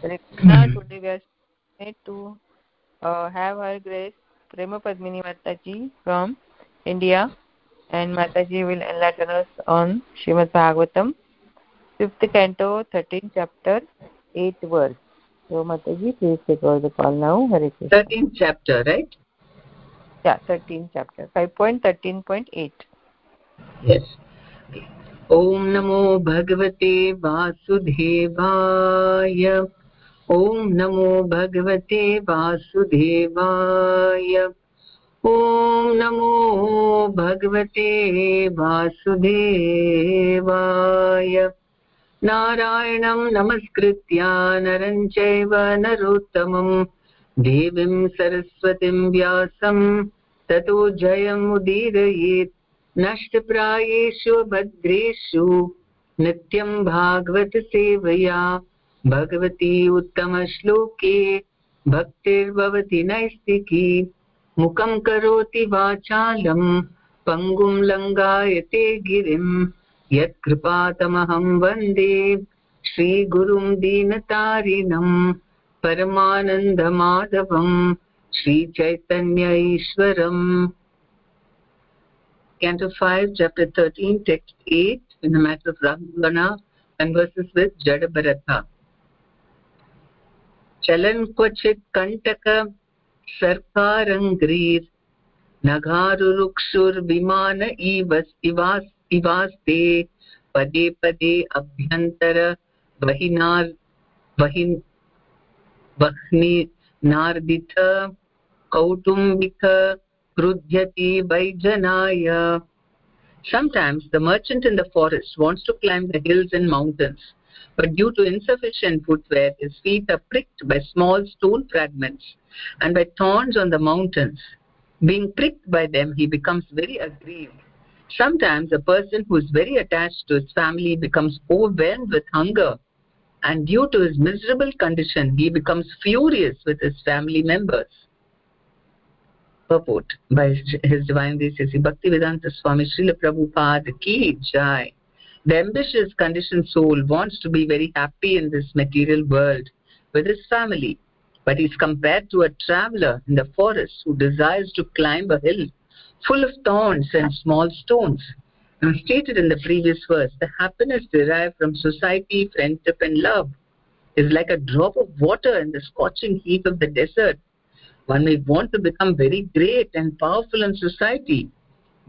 Krishna, today we are made to uh, have her grace Prema Padmini Mataji from India and Mataji will enlighten us on Srimad Bhagavatam, 5th canto, 13th chapter, 8th verse. So Mataji, please take over the call now. Hare Krishna. 13th chapter, right? Yeah, 13th chapter, 5.13.8. Yes. ॐ नमो भगवते वासुदेवाय ॐ नमो भगवते वासुदेवाय। ॐ नमो भगवते वासुदेवाय। नारायणं नमस्कृत्य नरं चैव नरोत्तमम् देवीं सरस्वतीं व्यासं ततो जयमुदीरयेत् नष्टप्रायेषु भद्रेषु नित्यं भागवत सेवया। भगवती उत्तमश्लोके भक्तिर्भवति नैस्तिकी। मुखं करोति वाचालं पङ्गुं लङ्गायते गिरिं। यत्कृपातमहं वंदे श्रीगुरुं दीनतारिणम् परमानन्दमाधवम् Sri Chaitanya ईश्वरम् Canto 5, Chapter 13, Text 8, in the matter of Rahulana, converses with Jadabharatha. चलन् क्वचित् कण्टक सर्कारङ्ग्रीर् नगारुरुक्षुर्विमान इव इवास् इवास्ते पदे पदे अभ्यन्तर वहिनार् वहिन् वह्निनार्दित कौटुम्बिक क्रुध्यति वैजनाय Sometimes the merchant in the forest wants to climb the hills and mountains, but due to insufficient footwear, his feet are pricked by small stone fragments and by thorns on the mountains. Being pricked by them, he becomes very aggrieved. Sometimes a person who is very attached to his family becomes overwhelmed with hunger, and due to his miserable condition, he becomes furious with his family members purport by His Divine Grace Bhaktivedanta Swami Srila Prabhupada Ki Jai. The ambitious conditioned soul wants to be very happy in this material world with his family, but he is compared to a traveler in the forest who desires to climb a hill full of thorns and small stones. As stated in the previous verse, the happiness derived from society, friendship, and love is like a drop of water in the scorching heat of the desert one may want to become very great and powerful in society,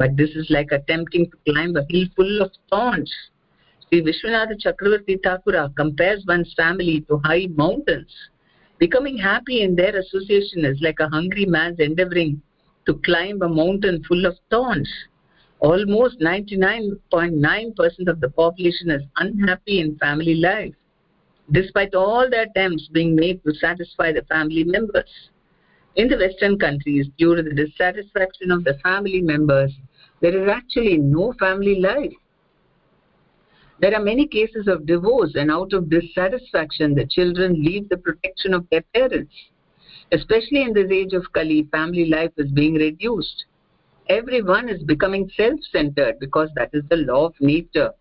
but this is like attempting to climb a hill full of thorns. Sri Vishwanath Chakravarti Thakura compares one's family to high mountains. Becoming happy in their association is like a hungry man's endeavoring to climb a mountain full of thorns. Almost 99.9% of the population is unhappy in family life, despite all the attempts being made to satisfy the family members. In the Western countries, due to the dissatisfaction of the family members, there is actually no family life. There are many cases of divorce and out of dissatisfaction, the children leave the protection of their parents. Especially in this age of Kali, family life is being reduced. Everyone is becoming self-centered because that is the law of nature.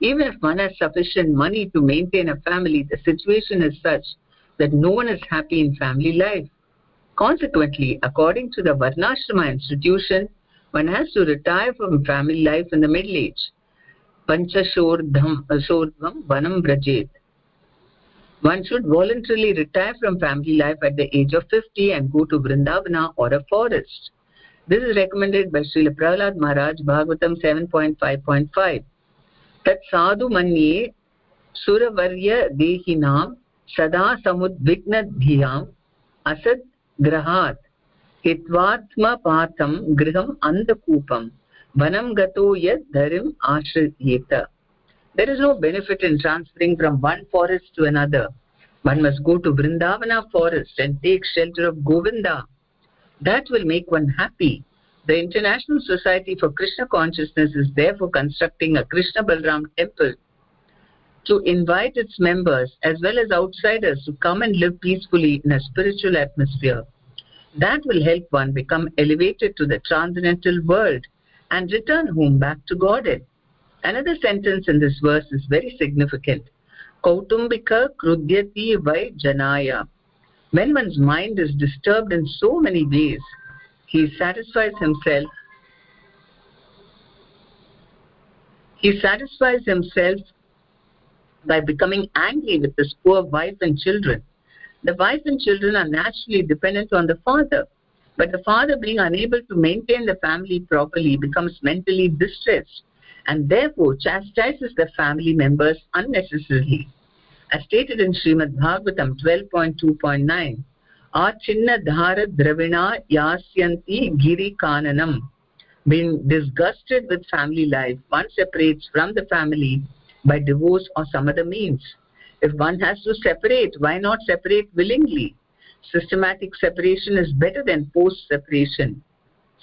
Even if one has sufficient money to maintain a family, the situation is such that no one is happy in family life. Consequently, according to the Varnashrama institution, one has to retire from family life in the middle age panchashordham vanam brajet one should voluntarily retire from family life at the age of 50 and go to Vrindavana or a forest. This is recommended by Srila Prahlad Maharaj, Bhagavatam 7.5.5. Tat sadhu manye suravarya dehinam sada samudvignadhyam asad grahat हित्वात्मपातं गृहम् अन्धकूपं वनं गतो यत् धरिम् आश्रयेत there is no benefit in transferring from one forest to another one must go to vrindavana forest and take shelter of govinda that will make one happy the international society for krishna consciousness is therefore constructing a krishna balram temple to invite its members as well as outsiders to come and live peacefully in a spiritual atmosphere. That will help one become elevated to the transcendental world and return home back to Godhead. Another sentence in this verse is very significant. Kautumbika Krudyati Vai Janaya. When one's mind is disturbed in so many ways, he satisfies himself he satisfies himself by becoming angry with his poor wife and children. The wife and children are naturally dependent on the father, but the father being unable to maintain the family properly becomes mentally distressed and therefore chastises the family members unnecessarily. As stated in Srimad Bhagavatam 12.2.9, Achinna dhara dravina yasyanti giri kananam. Being disgusted with family life, one separates from the family by divorce or some other means If one has to separate, why not separate willingly? Systematic separation is better than forced separation.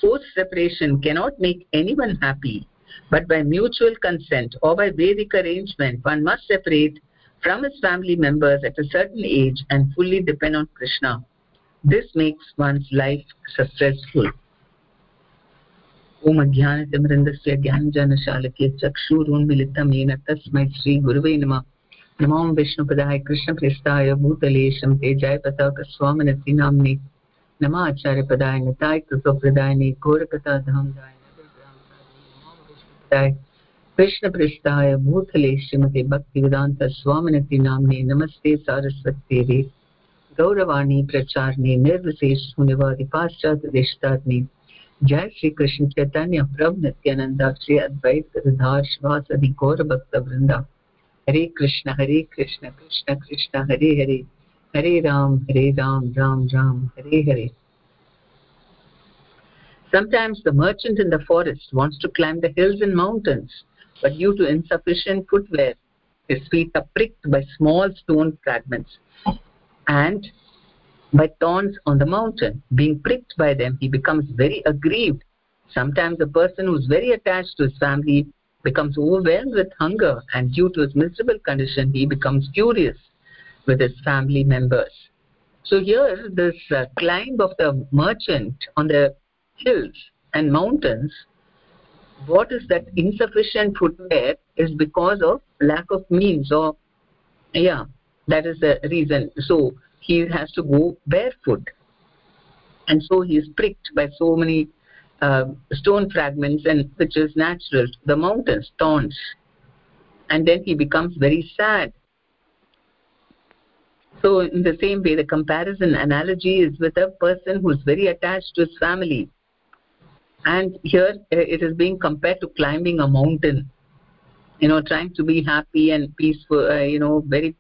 Forced separation cannot make anyone happy but by mutual consent or by Vedic arrangement, one must separate from his family members at a certain age and fully depend on Krishna. This makes one's life successful. ॐ अज्ञानतिमृन्दस्य ज्ञानजनशालके चक्षुरुन्मिलितं येन तस्मै श्रीगुरुवे नमः नमो विष्णुपदाय कृष्णप्रेष्ठाय भूतले शमते जयपताकस्वामिनति नाम्ने नमाचार्यपदाय नताय कृपप्रदायने घोरकथाधामदाय कृष्णपृष्ठाय भूतले श्रीमते भक्तिवेदान्त स्वामिनति नाम्ने नमस्ते सारस्वती गौरवाणी प्रचारणे निर्विशेष शून्यवादि पाश्चात्य देशताग्नि जय श्री कृष्ण चैतन्य प्रभु नित्यानंदा श्री अद्वैत गदार शिवासदि गौर भक्त वृंदा Hare Krishna Hare Krishna Krishna Krishna Hare Hare Hare Ram Hare Ram Ram Ram Hare Hare Sometimes the merchant in the forest wants to climb the hills and mountains, but due to insufficient footwear, his feet are pricked by small stone fragments and by thorns on the mountain. Being pricked by them, he becomes very aggrieved. Sometimes a person who is very attached to his family becomes overwhelmed with hunger, and due to his miserable condition, he becomes furious with his family members. So here, this uh, climb of the merchant on the hills and mountains, what is that insufficient footwear is because of lack of means or, yeah, that is the reason. So he has to go barefoot. And so he is pricked by so many uh, stone fragments and which is natural. The mountains, thorns. And then he becomes very sad. So in the same way, the comparison analogy is with a person who is very attached to his family. And here uh, it is being compared to climbing a mountain. You know trying to be happy and peaceful uh, you know very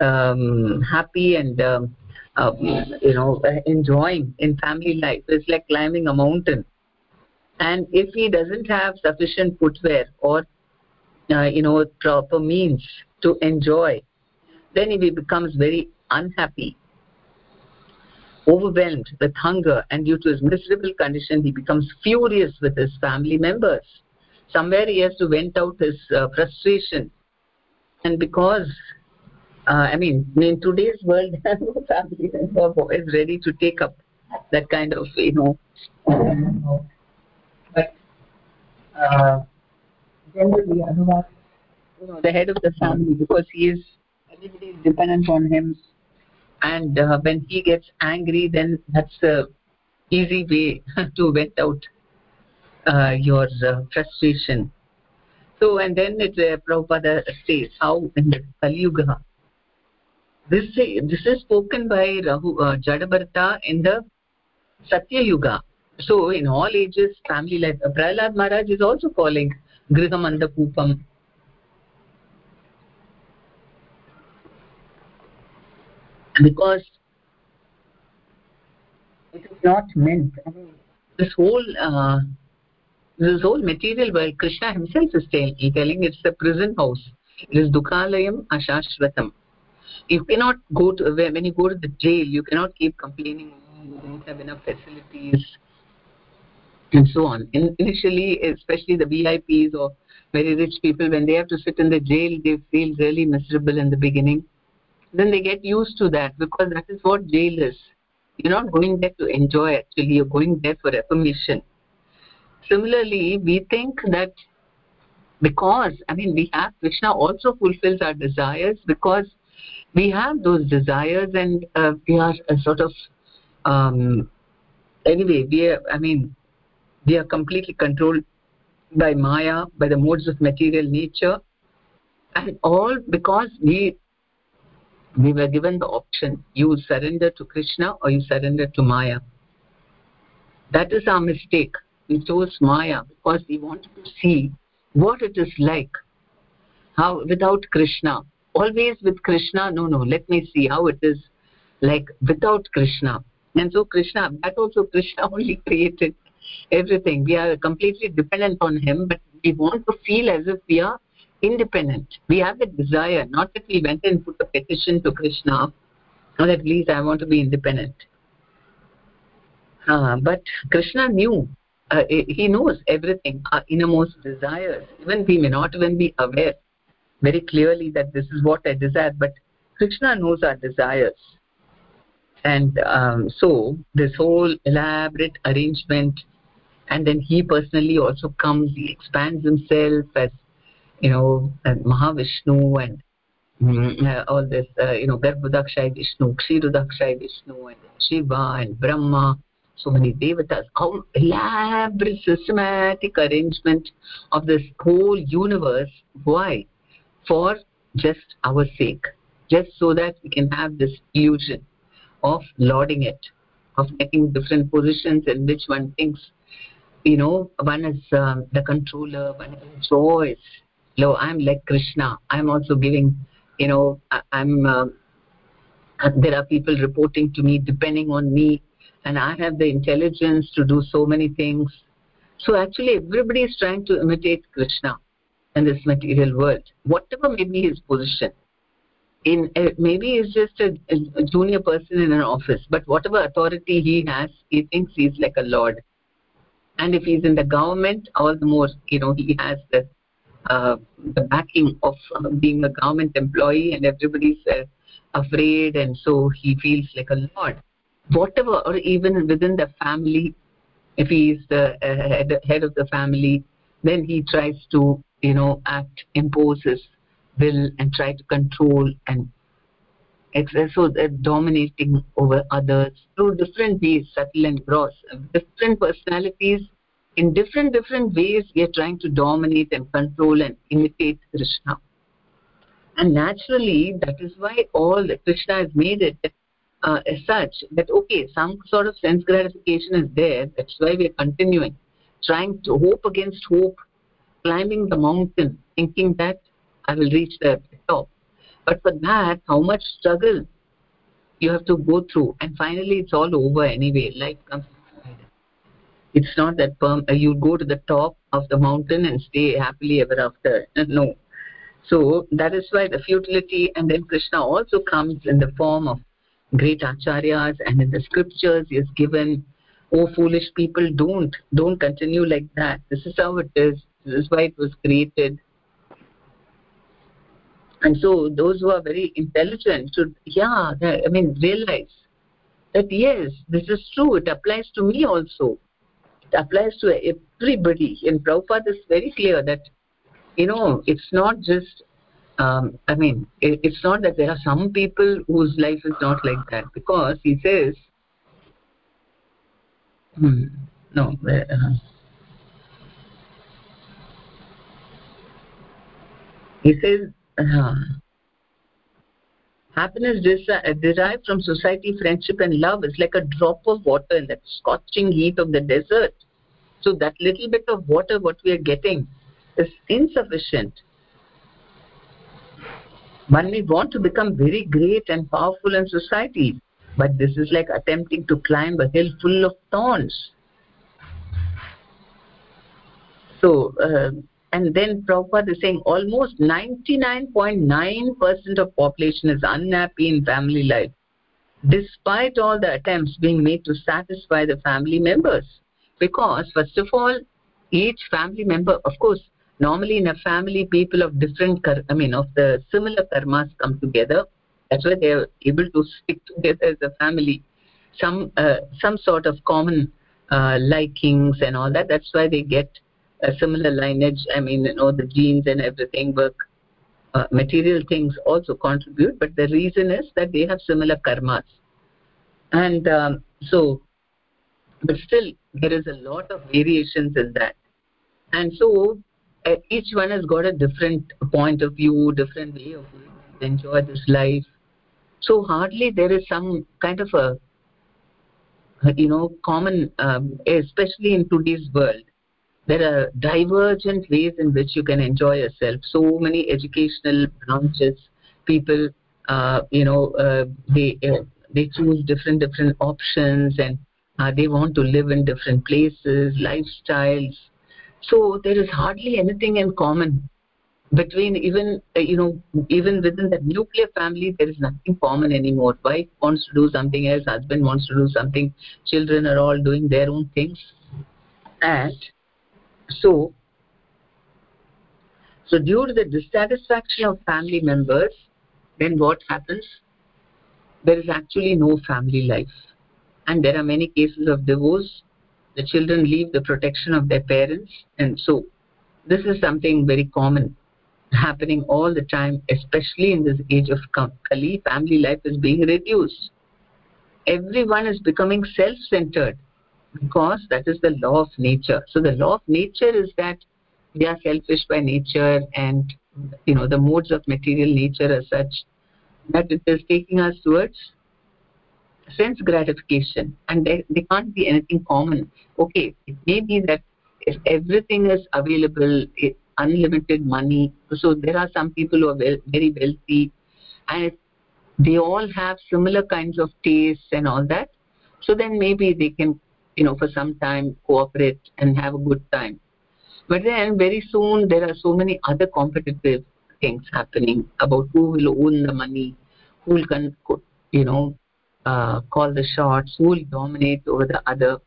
um, happy and um, uh, you know enjoying in family life. It's like climbing a mountain and if he doesn't have sufficient footwear or uh, you know proper means to enjoy then he becomes very unhappy overwhelmed with hunger. And due to his miserable condition he becomes furious with his family members. Somewhere he has to vent out his uh, frustration. And because uh, i mean in today's world no family member is ready to take up that kind of you know generally otherwise you know the head of the family because he is everybody is dependent on him. And uh, when he gets angry then that's the easy way to vent out uh, your uh, frustration. So and then it uh, Prabhupada says how in the Kali Yuga this this is spoken by Rahu uh, Jadabharta in the Satya Yuga so in all ages family life uh, Prahlad Maharaj is also calling Griham Andhakupam because it is not meant I mean, this whole uh, this whole material world krishna himself is telling, telling it's a prison house. It is dukalayam ashashvatam. You cannot go to when you go to the jail you cannot keep complaining oh, you don't have enough facilities and so on. In, initially especially the vips or very rich people when they have to sit in the jail they feel really miserable in the beginning. Then they get used to that because that is what jail is. You're not going there to enjoy actually. You're going there for affirmation. Similarly we think that because i mean we have krishna also fulfills our desires because we have those desires and uh, we are a sort of um, anyway we are i mean we are completely controlled by maya by the modes of material nature. And all because we we were given the option you surrender to krishna or you surrender to maya. That is our mistake. We chose maya because we wanted to see what it is like. How without krishna. Always with krishna no no let me see how it is like without krishna. And so krishna that also krishna only created everything. We are completely dependent on him but we want to feel as if we are independent. We have the desire not that we went and put a petition to krishna or at least i want to be independent. Uh, but krishna knew uh, he knows everything our innermost desires. Even we may not even be aware very clearly that this is what i desire but krishna knows our desires. And um, so this whole elaborate arrangement and then he personally also comes he expands himself as you know and mahavishnu and mm, uh, all this uh, you know garbhodakshay vishnu kshirodakshay vishnu and shiva and brahma so many devatas how elaborate systematic arrangement of this whole universe. Why? For just our sake. Just so that we can have this illusion of lauding it of taking different positions in which one thinks you know one is um, the controller one is enjoys no i'm like krishna. I'm also giving you know I, am uh, there are people reporting to me depending on me. And i have the intelligence to do so many things. So actually everybody is trying to imitate krishna in this material world whatever may be his position. In uh, maybe he's just a, a, junior person in an office but whatever authority he has he thinks he's like a lord and if he's in the government all the more you know he has the uh, the backing of uh, being a government employee and everybody's uh, afraid and so he feels like a lord whatever or even within the family if he is the uh, head of the family then he tries to you know act impose his will and try to control and so dominating over others through different ways subtle and gross. Different personalities in different different ways we are trying to dominate and control and imitate krishna. And naturally that is why all krishna has made it uh, as such that okay some sort of sense gratification is there. That's why we are continuing trying to hope against hope climbing the mountain thinking that i will reach the top but for that how much struggle you have to go through? And finally it's all over anyway life comes um, it's not that perm- uh, you go to the top of the mountain and stay happily ever after. Uh, no. So that is why the futility and then krishna also comes in the form of great acharyas and in the scriptures he has given oh foolish people don't don't continue like that. This is how it is. This is why it was created and so those who are very intelligent should yeah i mean realize that yes this is true. It applies to me also. It applies to everybody. And Prabhupada is very clear that you know it's not just um, I mean it, it's not that there are some people whose life is not like that. Because he says hmm, no uh, he says uh, happiness derived from society friendship and love is like a drop of water in that scorching heat of the desert. So that little bit of water what we are getting is insufficient. One may want to become very great and powerful in society but this is like attempting to climb a hill full of thorns. So uh, and then Prabhupada is saying almost 99.9% of population is unhappy in family life, despite all the attempts being made to satisfy the family members. Because first of all, each family member, of course, normally in a family, people of different, I mean, of the similar karmas come together. That's why they are able to stick together as a family. Some, uh, some sort of common uh, likings and all that. That's why they get a similar lineage i mean you know the genes and everything work uh, material things also contribute but the reason is that they have similar karmas. And um, so but still there is a lot of variations in that. And so uh, each one has got a different point of view different way of enjoy this life. So hardly there is some kind of a you know common um, especially in today's world there are divergent ways in which you can enjoy yourself. So many educational branches people uh, you know uh, they uh, they choose different different options and uh, they want to live in different places lifestyles. So there is hardly anything in common between even uh, you know even within the nuclear family there is nothing common anymore. Wife wants to do something else husband wants to do something children are all doing their own things. And so so due to the dissatisfaction of family members then what happens? There is actually no family life. And there are many cases of divorce. The children leave the protection of their parents. And so this is something very common happening all the time especially in this age of kali family life is being reduced. Everyone is becoming self-centered because that is the law of nature. So the law of nature is that we are selfish by nature and you know the modes of material nature are such that it is taking us towards sense gratification and there, there can't be anything common. Okay it may be that if everything is available eh, unlimited money so there are some people who are very wealthy and they all have similar kinds of tastes and all that so then maybe they can you know for some time cooperate and have a good time. But then very soon there are so many other competitive things happening about who will own the money who will you know uh, call the shots who will dominate over the other.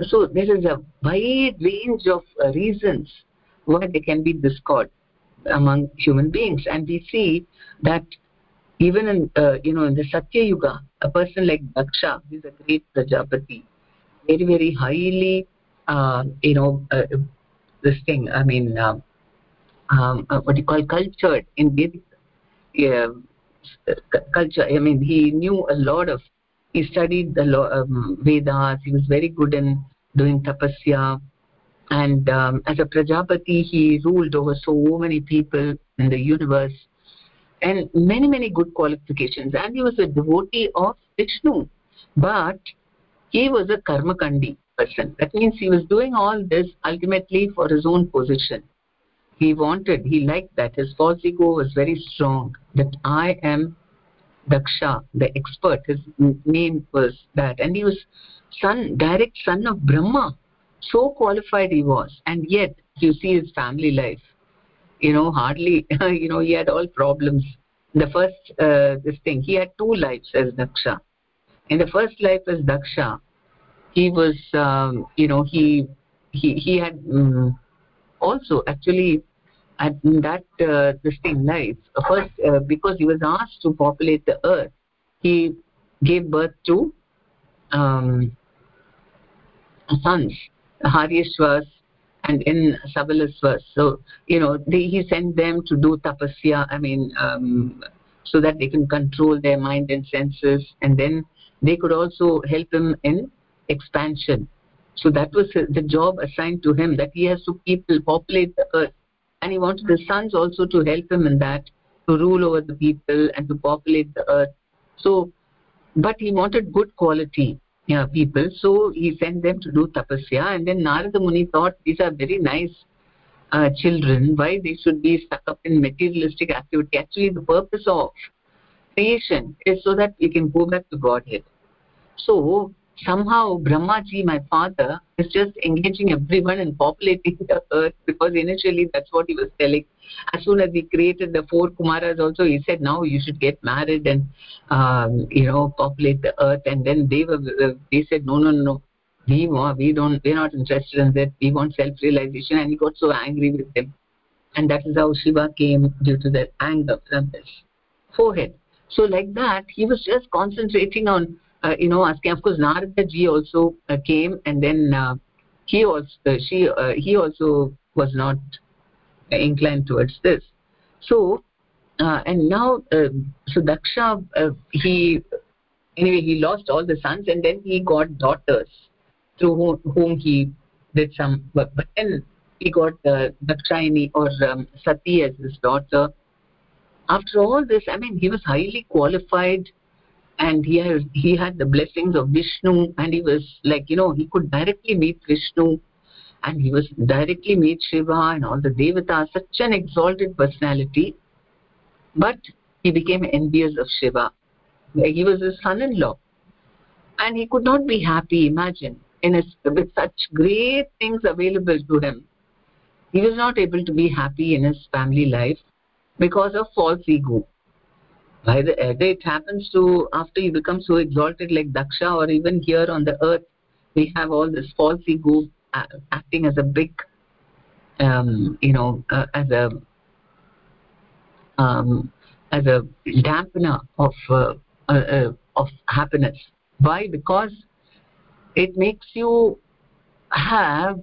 So there is a wide range of uh, reasons why there can be discord among human beings. And we see that even in uh, you know in the satya yuga a person like daksha who is a great prajapati very very highly uh, you know uh, this thing i mean uh, um, uh, what you call cultured in Vedic culture. I mean he knew a lot of he studied the um, vedas. He was very good in doing tapasya. And um, as a prajapati he ruled over so many people in the universe and many many good qualifications. And he was a devotee of vishnu. But he was a karmakandi person. That means he was doing all this ultimately for his own position. He wanted he liked that. His false ego was very strong. That i am daksha the expert. His name was that. And he was son direct son of brahma. So qualified he was. And yet you see his family life. You know hardly you know he had all problems. The first uh, this thing he had two lives as daksha in the first life as daksha he was um, you know he he he had um, also actually at that uh, this thing life first uh, because he was asked to populate the earth he gave birth to um, sons Haryashvas and in Sabalasvas. So, you know, they, he sent them to do tapasya, I mean, um, so that they can control their mind and senses. And then they could also help him in expansion. So that was the job assigned to him, that he has to people populate the earth. And he wanted the sons also to help him in that, to rule over the people and to populate the earth. So, but he wanted good quality yeah, people. So he sent them to do tapasya, and then Narada Muni thought these are very nice uh, children. Why they should be stuck up in materialistic activity? Actually, the purpose of creation is so that we can go back to Godhead. So somehow Brahmaji, my father, is just engaging everyone and populating the earth because initially that's what he was telling. As soon as he created the four Kumaras also, he said, now you should get married and, um, you know, populate the earth. And then they were, they said, no, no, no, we want, we don't, we're not interested in that. We want self-realization. And he got so angry with them. And that is how Shiva came due to that anger from his forehead. So like that, he was just concentrating on uh, you know asking of course narada ji also uh, came and then uh, he also uh, she uh, he also was not inclined towards this. So uh, and now so daksha he anyway he lost all the sons and then he got daughters through whom, whom he did some but, but then he got uh, dakshayani or um, sati as his daughter. After all this i mean he was highly qualified and he has he had the blessings of vishnu and he was like you know he could directly meet vishnu and he was directly meet shiva and all the devatas such an exalted personality. But he became envious of shiva. He was his son-in-law. And he could not be happy imagine in a, with such great things available to him. He was not able to be happy in his family life because of false ego either, either it happens to after you become so exalted like daksha or even here on the earth we have all this false ego acting as a big um, you know uh, as a um, as a dampener of uh, uh, uh, of happiness. Why? Because it makes you have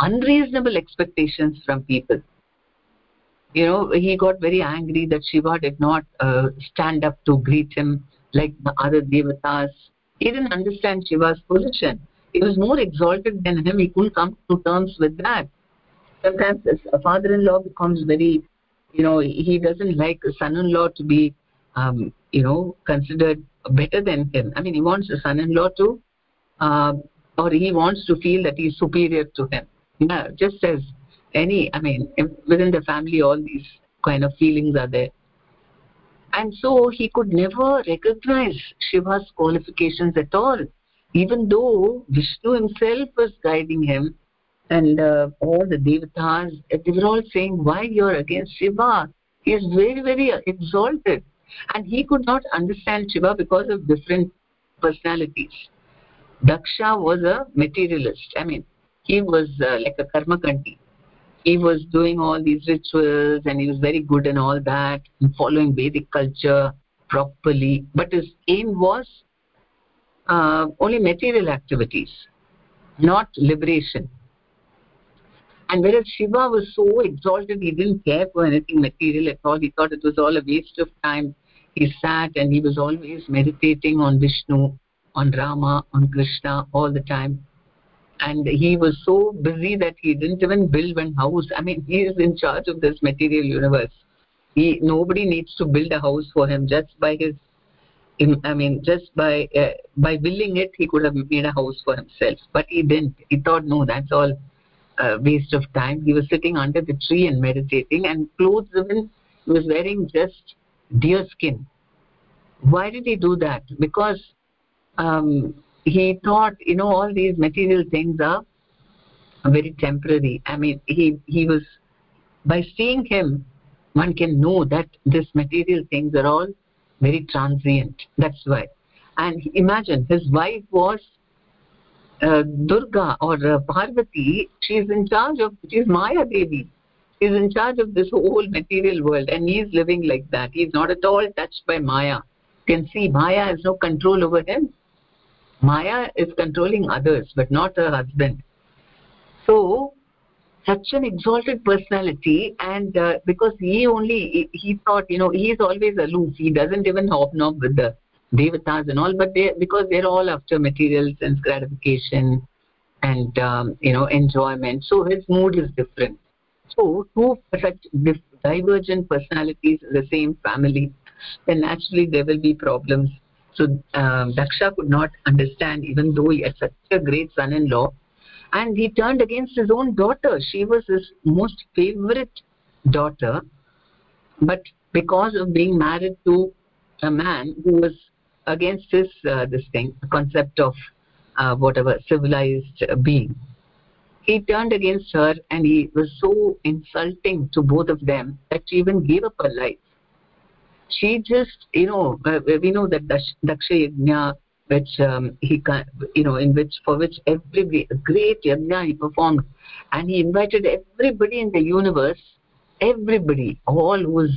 unreasonable expectations from people you know he got very angry that shiva did not uh, stand up to greet him like the other devatas. He didn't understand shiva's position. He was more exalted than him. He couldn't come to terms with that. Sometimes a father-in-law becomes very you know he doesn't like a son-in-law to be um, you know considered better than him. I mean he wants a son-in-law to uh, or he wants to feel that he is superior to him. Yeah just as any i mean within the family all these kind of feelings are there. And so he could never recognize shiva's qualifications at all. Even though vishnu himself was guiding him and uh, all the devatas they were all saying why you're against shiva? He is very very exalted. And he could not understand shiva because of different personalities. Daksha was a materialist. I mean he was uh, like a karmakandi he was doing all these rituals and he was very good and all that following vedic culture properly. But his aim was uh, only material activities not liberation. And whereas shiva was so exalted he didn't care for anything material at all. He thought it was all a waste of time. He sat and he was always meditating on vishnu on rama on krishna all the time and he was so busy that he didn't even build one house. I mean he is in charge of this material universe. He nobody needs to build a house for him. Just by his i mean just by uh, by willing it he could have made a house for himself. But he didn't. He thought no that's all uh, waste of time. He was sitting under the tree and meditating and clothes even he was wearing just deer skin. Why did he do that? Because um, he thought you know all these material things are very temporary. I mean he he was by seeing him one can know that this material things are all very transient. That's why. And imagine his wife was uh, durga or uh, parvati. She is in charge of she is maya devi. She is in charge of this whole material world. And he is living like that. He is not at all touched by maya. You can see maya has no control over him maya is controlling others but not her husband. So such an exalted personality and uh, because he only he, thought you know he is always aloof. He doesn't even hobnob with the devatas and all but they because they're all after material sense gratification and um, you know enjoyment. So his mood is different. So two such divergent personalities in the same family then naturally there will be problems so um, daksha could not understand even though he had such a great son-in-law. And he turned against his own daughter. She was his most favorite daughter. But because of being married to a man who was against his uh, this thing concept of uh, whatever civilized being he turned against her and he was so insulting to both of them that she even gave up her life she just you know we know that daksha yajna which um, he you know in which for which every great yajna he performed and he invited everybody in the universe everybody all was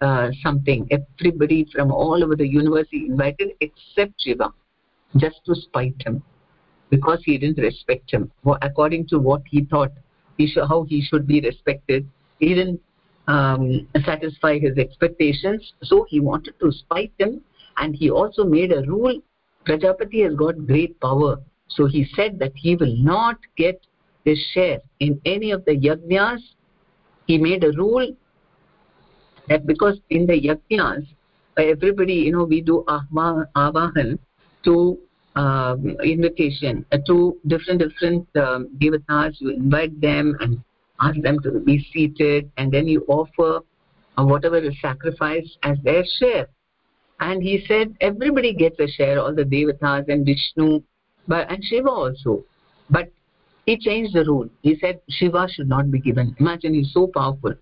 uh, something everybody from all over the universe he invited except shiva just to spite him because he didn't respect him according to what he thought he sh- how he should be respected. He didn't um, satisfy his expectations, so he wanted to spite him, and he also made a rule. Prajapati has got great power, so he said that he will not get his share in any of the yajnas. He made a rule that because in the yajnas, everybody, you know, we do ahma avahan to um, invitation uh, to different different um, devatas. You invite them and ask them to be seated, and then you offer uh, whatever is sacrificed as their share. And he said everybody gets a share, all the devatas and Vishnu, but and Shiva also. But he changed the rule. He said Shiva should not be given. Imagine he's so powerful.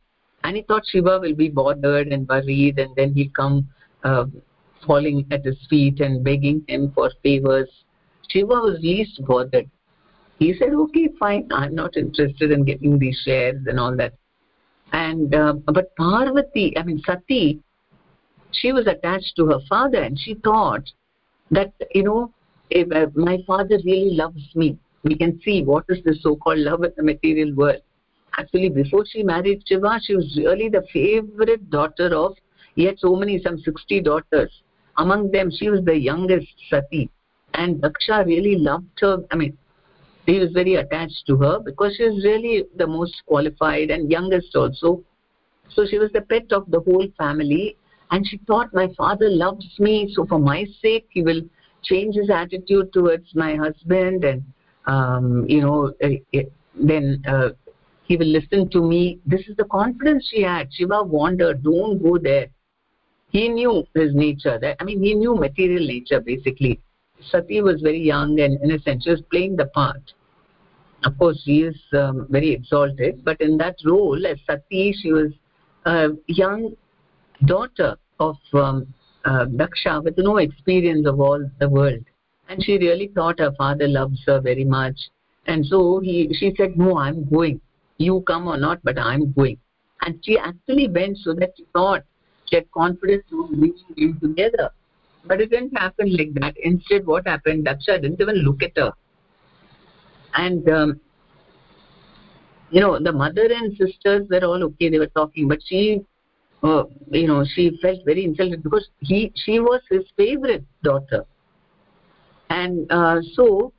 And he thought Shiva will be bothered and worried, and then he'll come uh, falling at his feet and begging him for favors. Shiva was least bothered. He said, okay, fine, I'm not interested in getting these shares and all that. And, uh, but Parvati, I mean, Sati, she was attached to her father and she thought that, you know, if, uh, my father really loves me. We can see what is the so-called love in the material world. Actually, before she married Shiva, she was really the favorite daughter of, he had so many, some 60 daughters among them she was the youngest sati and daksha really loved her i mean he was very attached to her because she was really the most qualified and youngest also. So she was the pet of the whole family. And she thought my father loves me so for my sake he will change his attitude towards my husband and um, you know uh, then uh, he will listen to me. This is the confidence she had. Shiva warned her don't go there. He knew his nature that i mean he knew material nature basically sati was very young and innocent she was playing the part. Of course she is um, very exalted but in that role as sati she was a young daughter of um, uh, daksha with no experience of all the world. And she really thought her father loves her very much. And so he she said no i'm going. You come or not but i'm going. And she actually went so that she thought get confidence to bringing them together. But it didn't happen like that. Instead, what happened? Daksha didn't even look at her. And, um, you know, the mother and sisters were all okay, they were talking, but she, uh, you know, she felt very insulted because he, she was his favorite daughter. And uh, so,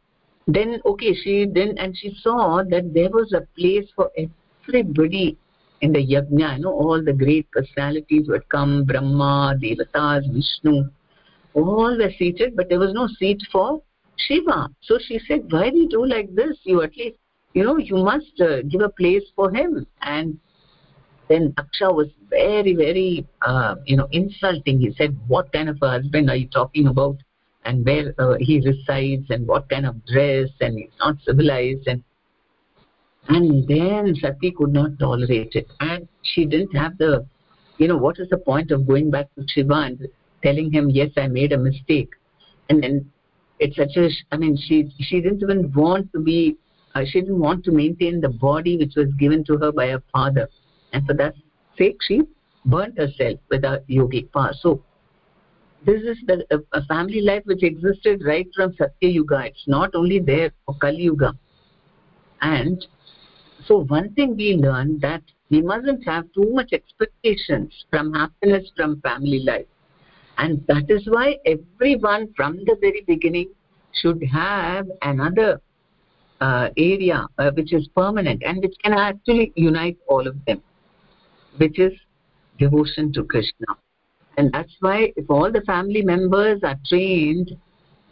then, okay, she then, and she saw that there was a place for everybody in the yajna, you know, all the great personalities would come, Brahma, Devatas, Vishnu, all were seated, but there was no seat for Shiva. So she said, why do you do like this? You at least, you know, you must uh, give a place for him. And then Daksha was very, very, uh, you know, insulting. He said, what kind of a husband are you talking about? And where uh, he resides and what kind of dress and he's not civilized and and then sati could not tolerate it and she didn't have the you know what is the point of going back to shiva and telling him yes i made a mistake. And then it's such a i mean she she didn't even want to be uh, she didn't want to maintain the body which was given to her by her father. And for that sake she burnt herself with a yogic power. So this is the a, a family life which existed right from satya yuga. It's not only there for kali yuga. And so one thing we learned that we mustn't have too much expectations from happiness from family life and that is why everyone from the very beginning should have another uh, area uh, which is permanent and which can actually unite all of them which is devotion to krishna. And that's why if all the family members are trained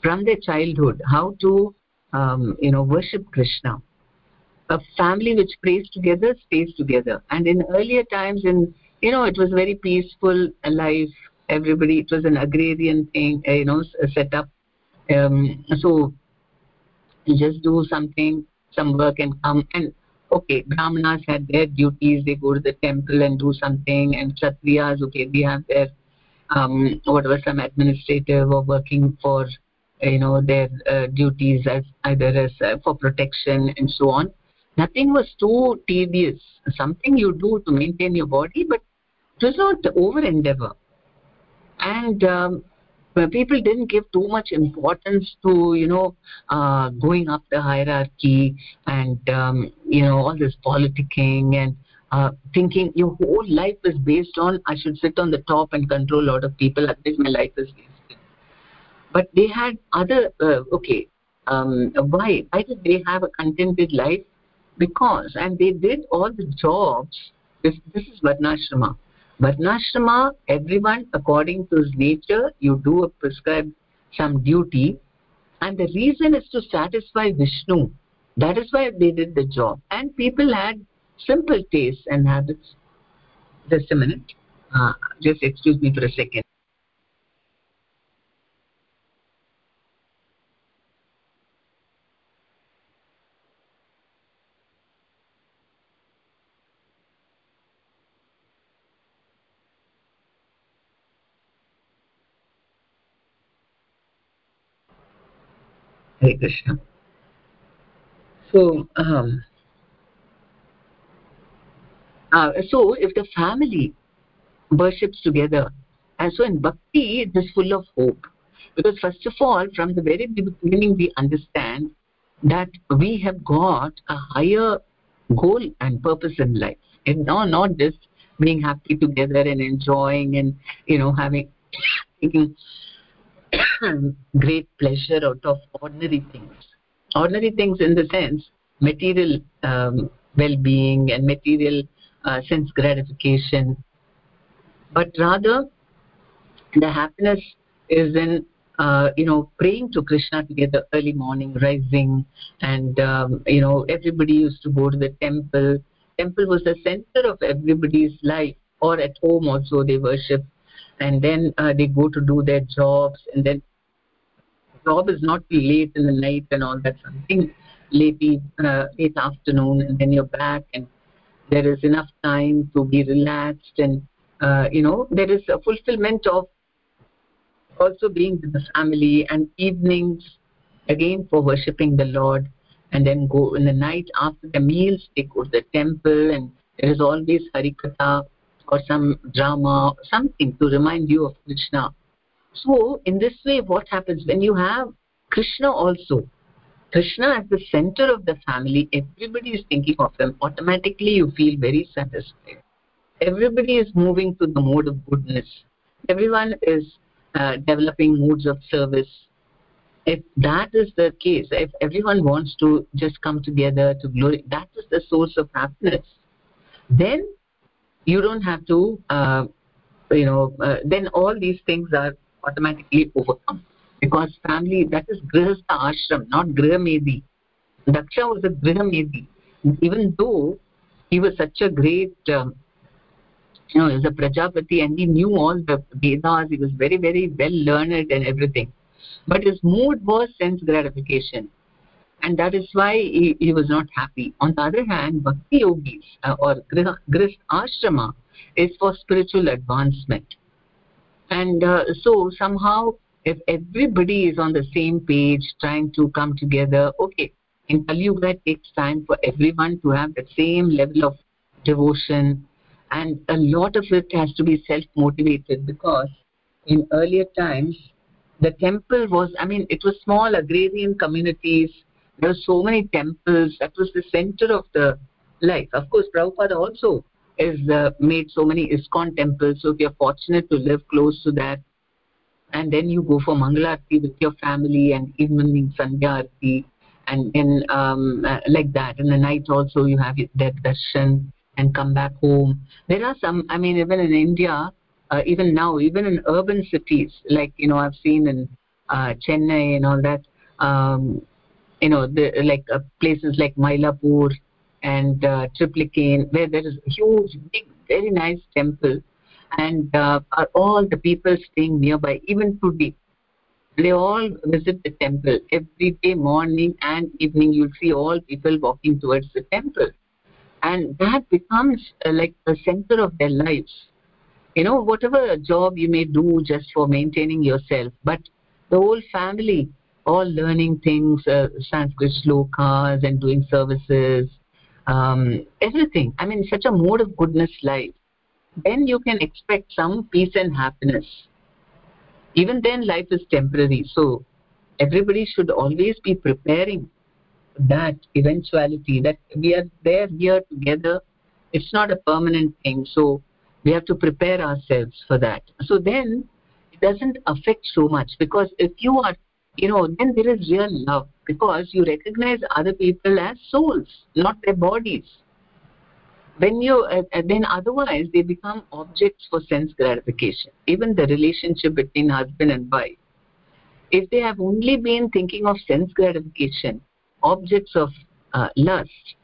from their childhood how to um, you know worship krishna a family which prays together stays together. And in earlier times in you know it was very peaceful life everybody it was an agrarian thing uh, you know set up. Um, so just do something some work and come. And okay brahmanas had their duties. They go to the temple and do something. And kshatriyas okay they have their um, whatever some administrative or working for you know their uh, duties as either as uh, for protection and so on. Nothing was too tedious. Something you do to maintain your body but it was not over endeavor and um, people didn't give too much importance to you know uh, going up the hierarchy and um, you know all this politicking and uh, thinking your whole life is based on I should sit on the top and control a lot of people. Otherwise, my life is wasted. But they had other uh, okay. Um, why? Why did they have a contented life? Because and they did all the jobs. This this is Varnashrama. Varnashrama, everyone according to his nature, you do a prescribed some duty, and the reason is to satisfy Vishnu. That is why they did the job. And people had simple tastes and habits. Just a minute. Uh, just excuse me for a second. Hare Krishna. So, um, uh, so if the family worships together, and so in bhakti, it is full of hope. Because first of all, from the very beginning, we understand that we have got a higher goal and purpose in life. And no, not just being happy together and enjoying and you know having great pleasure out of ordinary things. Ordinary things in the sense material um, well-being and material uh, sense gratification, but rather the happiness is in uh, you know praying to krishna together early morning rising and um, you know everybody used to go to the temple. Temple was the center of everybody's life or at home also they worship and then uh, they go to do their jobs and then job is not late in the night and all that something late uh, late afternoon and then you're back and there is enough time to be relaxed and uh, you know there is a fulfillment of also being with the family and evenings again for worshipping the lord and then go in the night after the meals they go to the temple and there is always harikatha or some drama something to remind you of krishna. So in this way what happens? When you have krishna also krishna as the center of the family everybody is thinking of him. Automatically you feel very satisfied. Everybody is moving to the mode of goodness. Everyone is uh, developing modes of service. If that is the case if everyone wants to just come together to glory that is the source of happiness then you don't have to uh, you know uh, then all these things are automatically overcome. Because family that is grihastha ashram not grihamedi. Daksha was a grihamedi. Even though he was such a great um, you know he was a prajapati and he knew all the vedas he was very very well learned and everything. But his mood was sense gratification and that is why he, he was not happy. On the other hand bhakti yogis uh, or grihastha ashrama is for spiritual advancement. And uh, so somehow if everybody is on the same page trying to come together okay in Kali Yuga it takes time for everyone to have the same level of devotion. And a lot of it has to be self motivated because in earlier times the temple was i mean it was small agrarian communities there were so many temples that was the center of the life. Of course prabhupada also is uh, made so many ISKCON temples so if you're fortunate to live close to that and then you go for mangalarti with your family and evening sandhya and then um, uh, like that. In the night also you have that darshan and come back home. There are some i mean even in india uh, even now even in urban cities like you know i've seen in uh, chennai and all that um, you know the, like uh, places like mylapore and uh, triplicane where there is huge big very nice temple. And uh, are all the people staying nearby even today they all visit the temple. Every day morning and evening you'll see all people walking towards the temple. And that becomes uh, like the center of their lives. You know whatever job you may do just for maintaining yourself but the whole family all learning things uh, sanskrit slokas and doing services um, everything. I mean such a mode of goodness life. Then you can expect some peace and happiness. Even then life is temporary. So everybody should always be preparing that eventuality that we are there here together. It's not a permanent thing. So we have to prepare ourselves for that. So then it doesn't affect so much because if you are you know then there is real love because you recognize other people as souls not their bodies. When you uh, uh, then otherwise they become objects for sense gratification. Even the relationship between husband and wife. If they have only been thinking of sense gratification objects of uh, lust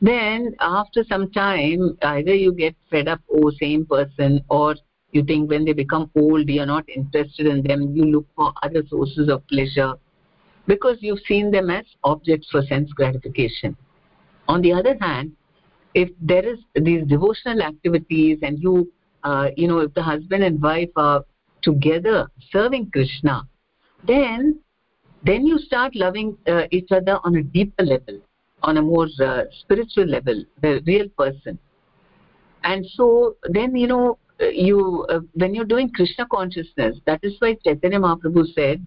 then after some time either you get fed up oh same person or you think when they become old you're not interested in them you look for other sources of pleasure. Because you've seen them as objects for sense gratification. On the other hand if there is these devotional activities and you uh, you know if the husband and wife are together serving krishna then then you start loving uh, each other on a deeper level on a more uh, spiritual level the real person. And so then you know you uh, when you're doing krishna consciousness that is why chaitanya mahaprabhu said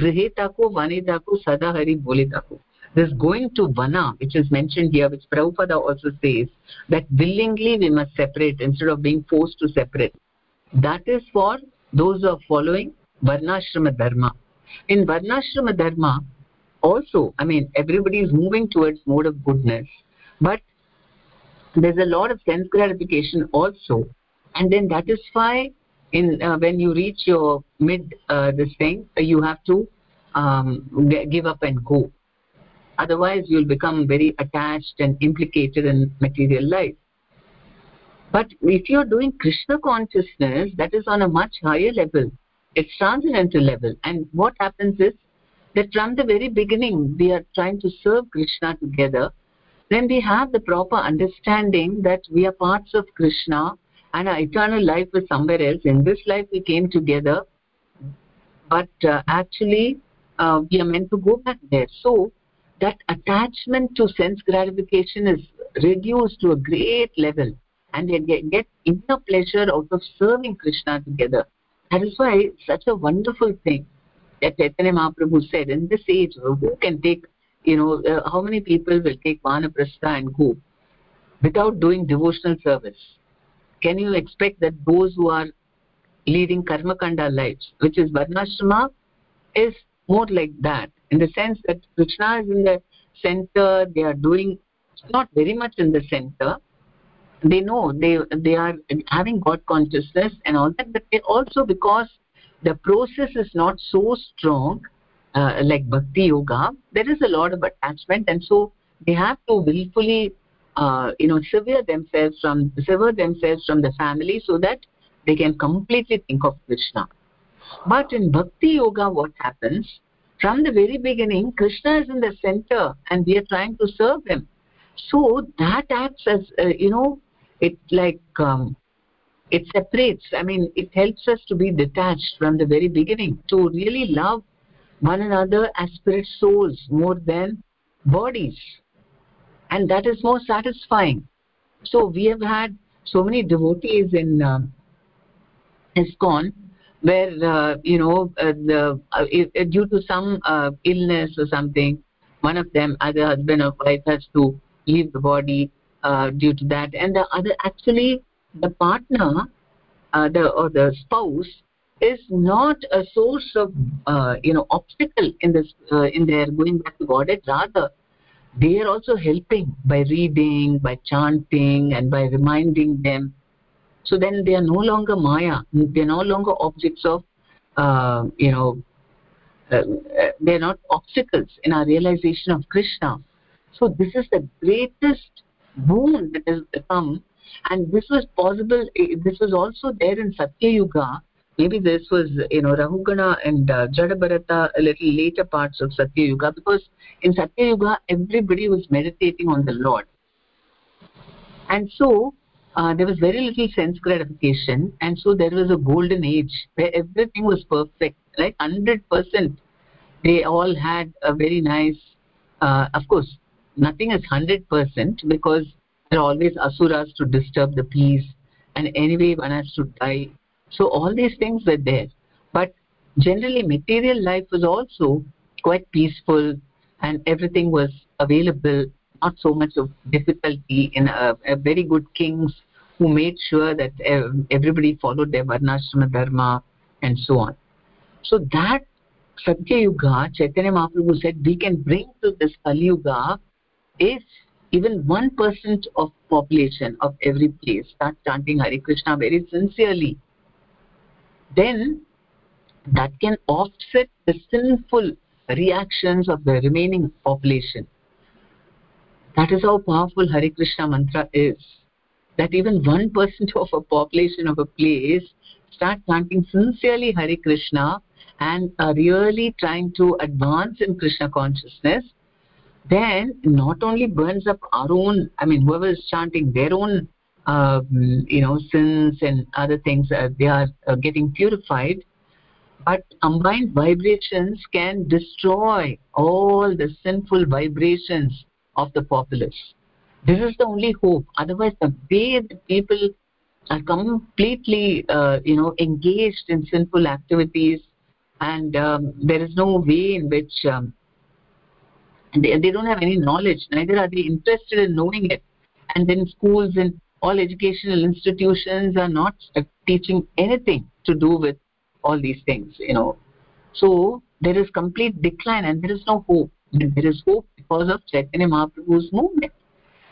grihe tako vane tako sada hari bole tako. This going to vana which is mentioned here which prabhupada also says that willingly we must separate instead of being forced to separate. That is for those who are following varnashrama dharma. In varnashrama dharma also i mean everybody is moving towards mode of goodness but there's a lot of sense gratification also and then that is why in uh, when you reach your mid uh, this thing you have to um, give up and go. Otherwise you'll become very attached and implicated in material life. But if you're doing krishna consciousness that is on a much higher level. It's transcendental level. And what happens is that from the very beginning we are trying to serve krishna together. Then we have the proper understanding that we are parts of krishna and our eternal life is somewhere else. In this life we came together. But uh, actually uh, we are meant to go back there. So that attachment to sense gratification is reduced to a great level. And they get, get inner pleasure out of serving krishna together. That is why such a wonderful thing that chaitanya mahaprabhu said in this age who can take you know uh, how many people will take vanaprastha and go without doing devotional service can you expect that those who are leading karma kanda lives which is varnashrama is more like that? In the sense that krishna is in the center they are doing not very much in the center. They know they they are having god consciousness and all that but they also because the process is not so strong uh, like bhakti yoga there is a lot of attachment and so they have to willfully uh, you know sever themselves from sever themselves from the family so that they can completely think of krishna. But in bhakti yoga what happens? From the very beginning krishna is in the center and we are trying to serve him. So that acts as uh, you know it like um, it separates i mean it helps us to be detached from the very beginning to really love one another as spirit souls more than bodies and that is more satisfying. So we have had so many devotees in uh, ISKCON where uh, you know uh, the uh, due to some uh, illness or something one of them either husband or wife has to leave the body uh, due to that. And the other actually the partner uh, the or the spouse is not a source of you know obstacle in this in their going back to god. Rather they are also helping by reading by chanting and by reminding them. So then they are no longer maya. They are no longer objects of uh, you know uh, uh they are not obstacles in our realization of krishna. So this is the greatest boon that has come. And this was possible eh, this was also there in satya yuga maybe this was you know rahugana and uh, jadabharata a little later parts of satya yuga because in satya yuga everybody was meditating on the lord. And so uh, there was very little sense gratification and so there was a golden age where everything was perfect like 100% they all had a very nice uh, of course nothing is 100% because there are always asuras to disturb the peace and anyway one has to die so all these things were there. But generally material life was also quite peaceful and everything was available not so much of difficulty in a, a very good kings who made sure that everybody followed their varnashrama dharma and so on. So that satya yuga chaitanya mahaprabhu said we can bring to this kali yuga if even 1% of population of every place. Start chanting Hare Krishna very sincerely, then that can offset the sinful reactions of the remaining population. That is how powerful Hare Krishna mantra is. That even 1% of a population of a place start chanting sincerely Hare Krishna and are really trying to advance in Krishna consciousness, then not only burns up our own, I mean, whoever is chanting their own, uh, you know, sins and other things, uh, they are uh, getting purified, but combined vibrations can destroy all the sinful vibrations of the populace. This is the only hope. Otherwise, the way the people are completely, uh, you know, engaged in sinful activities, and um, there is no way in which um, they, they don't have any knowledge neither are they interested in knowing it and then schools and all educational institutions are not uh, teaching anything to do with all these things you know. So there is complete decline and there is no hope. There is hope because of chaitanya mahaprabhu's movement.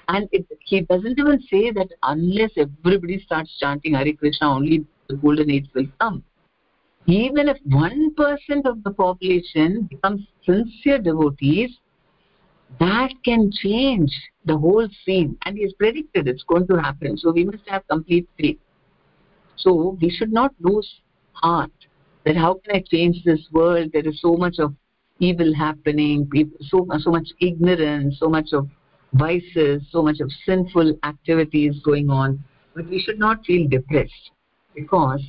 And it, he doesn't even say that unless everybody starts chanting hare krishna only the golden age will come. Even if 1% of the population becomes sincere devotees that can change the whole scene and he has predicted it's going to happen so we must have complete faith. So we should not lose heart that how can i change this world? There is so much of evil happening so, so much ignorance so much of vices so much of sinful activities going on. But we should not feel depressed because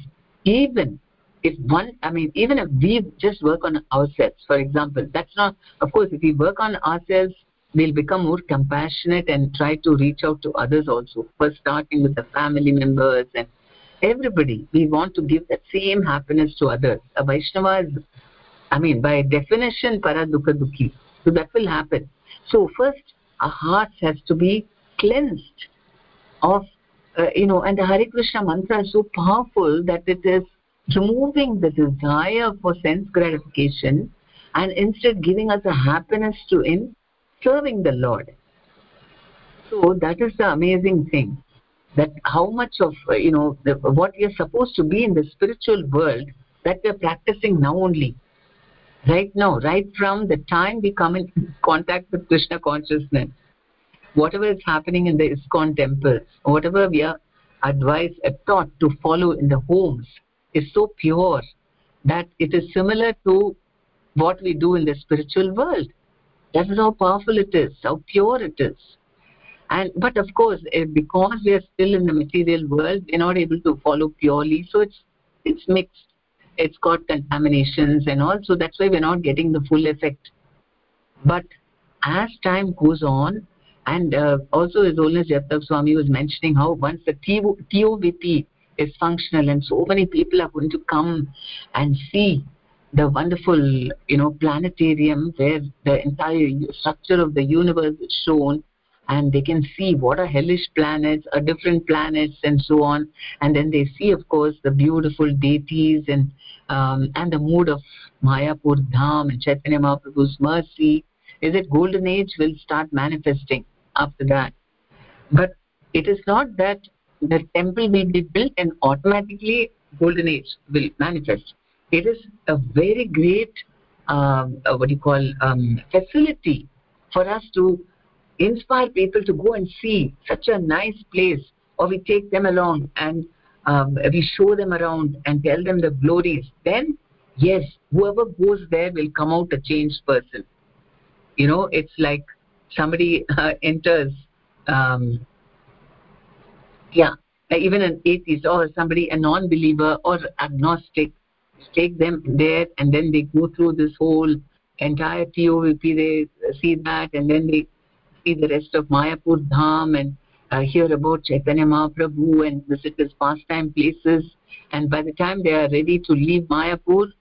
even if one i mean even if we just work on ourselves for example that's not of course if we work on ourselves we'll become more compassionate and try to reach out to others also. First starting with the family members and everybody. We want to give that same happiness to others. A vaishnava is i mean by definition para dukha dukhi so that will happen. So first our hearts has to be cleansed of uh, you know and the hare krishna mantra is so powerful that it is removing the desire for sense gratification and instead giving us a happiness to in serving the lord. So that is the amazing thing that how much of uh, you know the, what we are supposed to be in the spiritual world that we are practicing now only. Right now right from the time we come in contact with krishna consciousness whatever is happening in the ISKCON temples whatever we are advised uh, taught to follow in the homes is so pure that it is similar to what we do in the spiritual world that is how powerful it is how pure it is. And but of course eh, because we are still in the material world we're not able to follow purely. So it's it's mixed. It's got contaminations and all so that's why we're not getting the full effect. But as time goes on and uh, also his holiness Jayapataka Swami was mentioning how once the TOVP is functional and so many people are going to come and see the wonderful you know planetarium where the entire structure of the universe is shown and they can see what are hellish planets or different planets and so on. And then they see of course the beautiful deities and um, and the mood of mayapur dham and chaitanya mahaprabhu's mercy. Is that golden age will start manifesting after that. But it is not that the temple will be built and automatically golden age will manifest it is a very great um, uh, what do you call um, facility for us to inspire people to go and see such a nice place or we take them along and um, we show them around and tell them the glories. Then yes whoever goes there will come out a changed person. You know it's like somebody uh, enters um, yeah even an atheist or somebody a non-believer or agnostic take them there and then they go through this whole entire TOVP they see that and then they see the rest of Mayapur Dham and uh, hear about Chaitanya Mahaprabhu and visit his pastime places. And by the time they are ready to leave Mayapur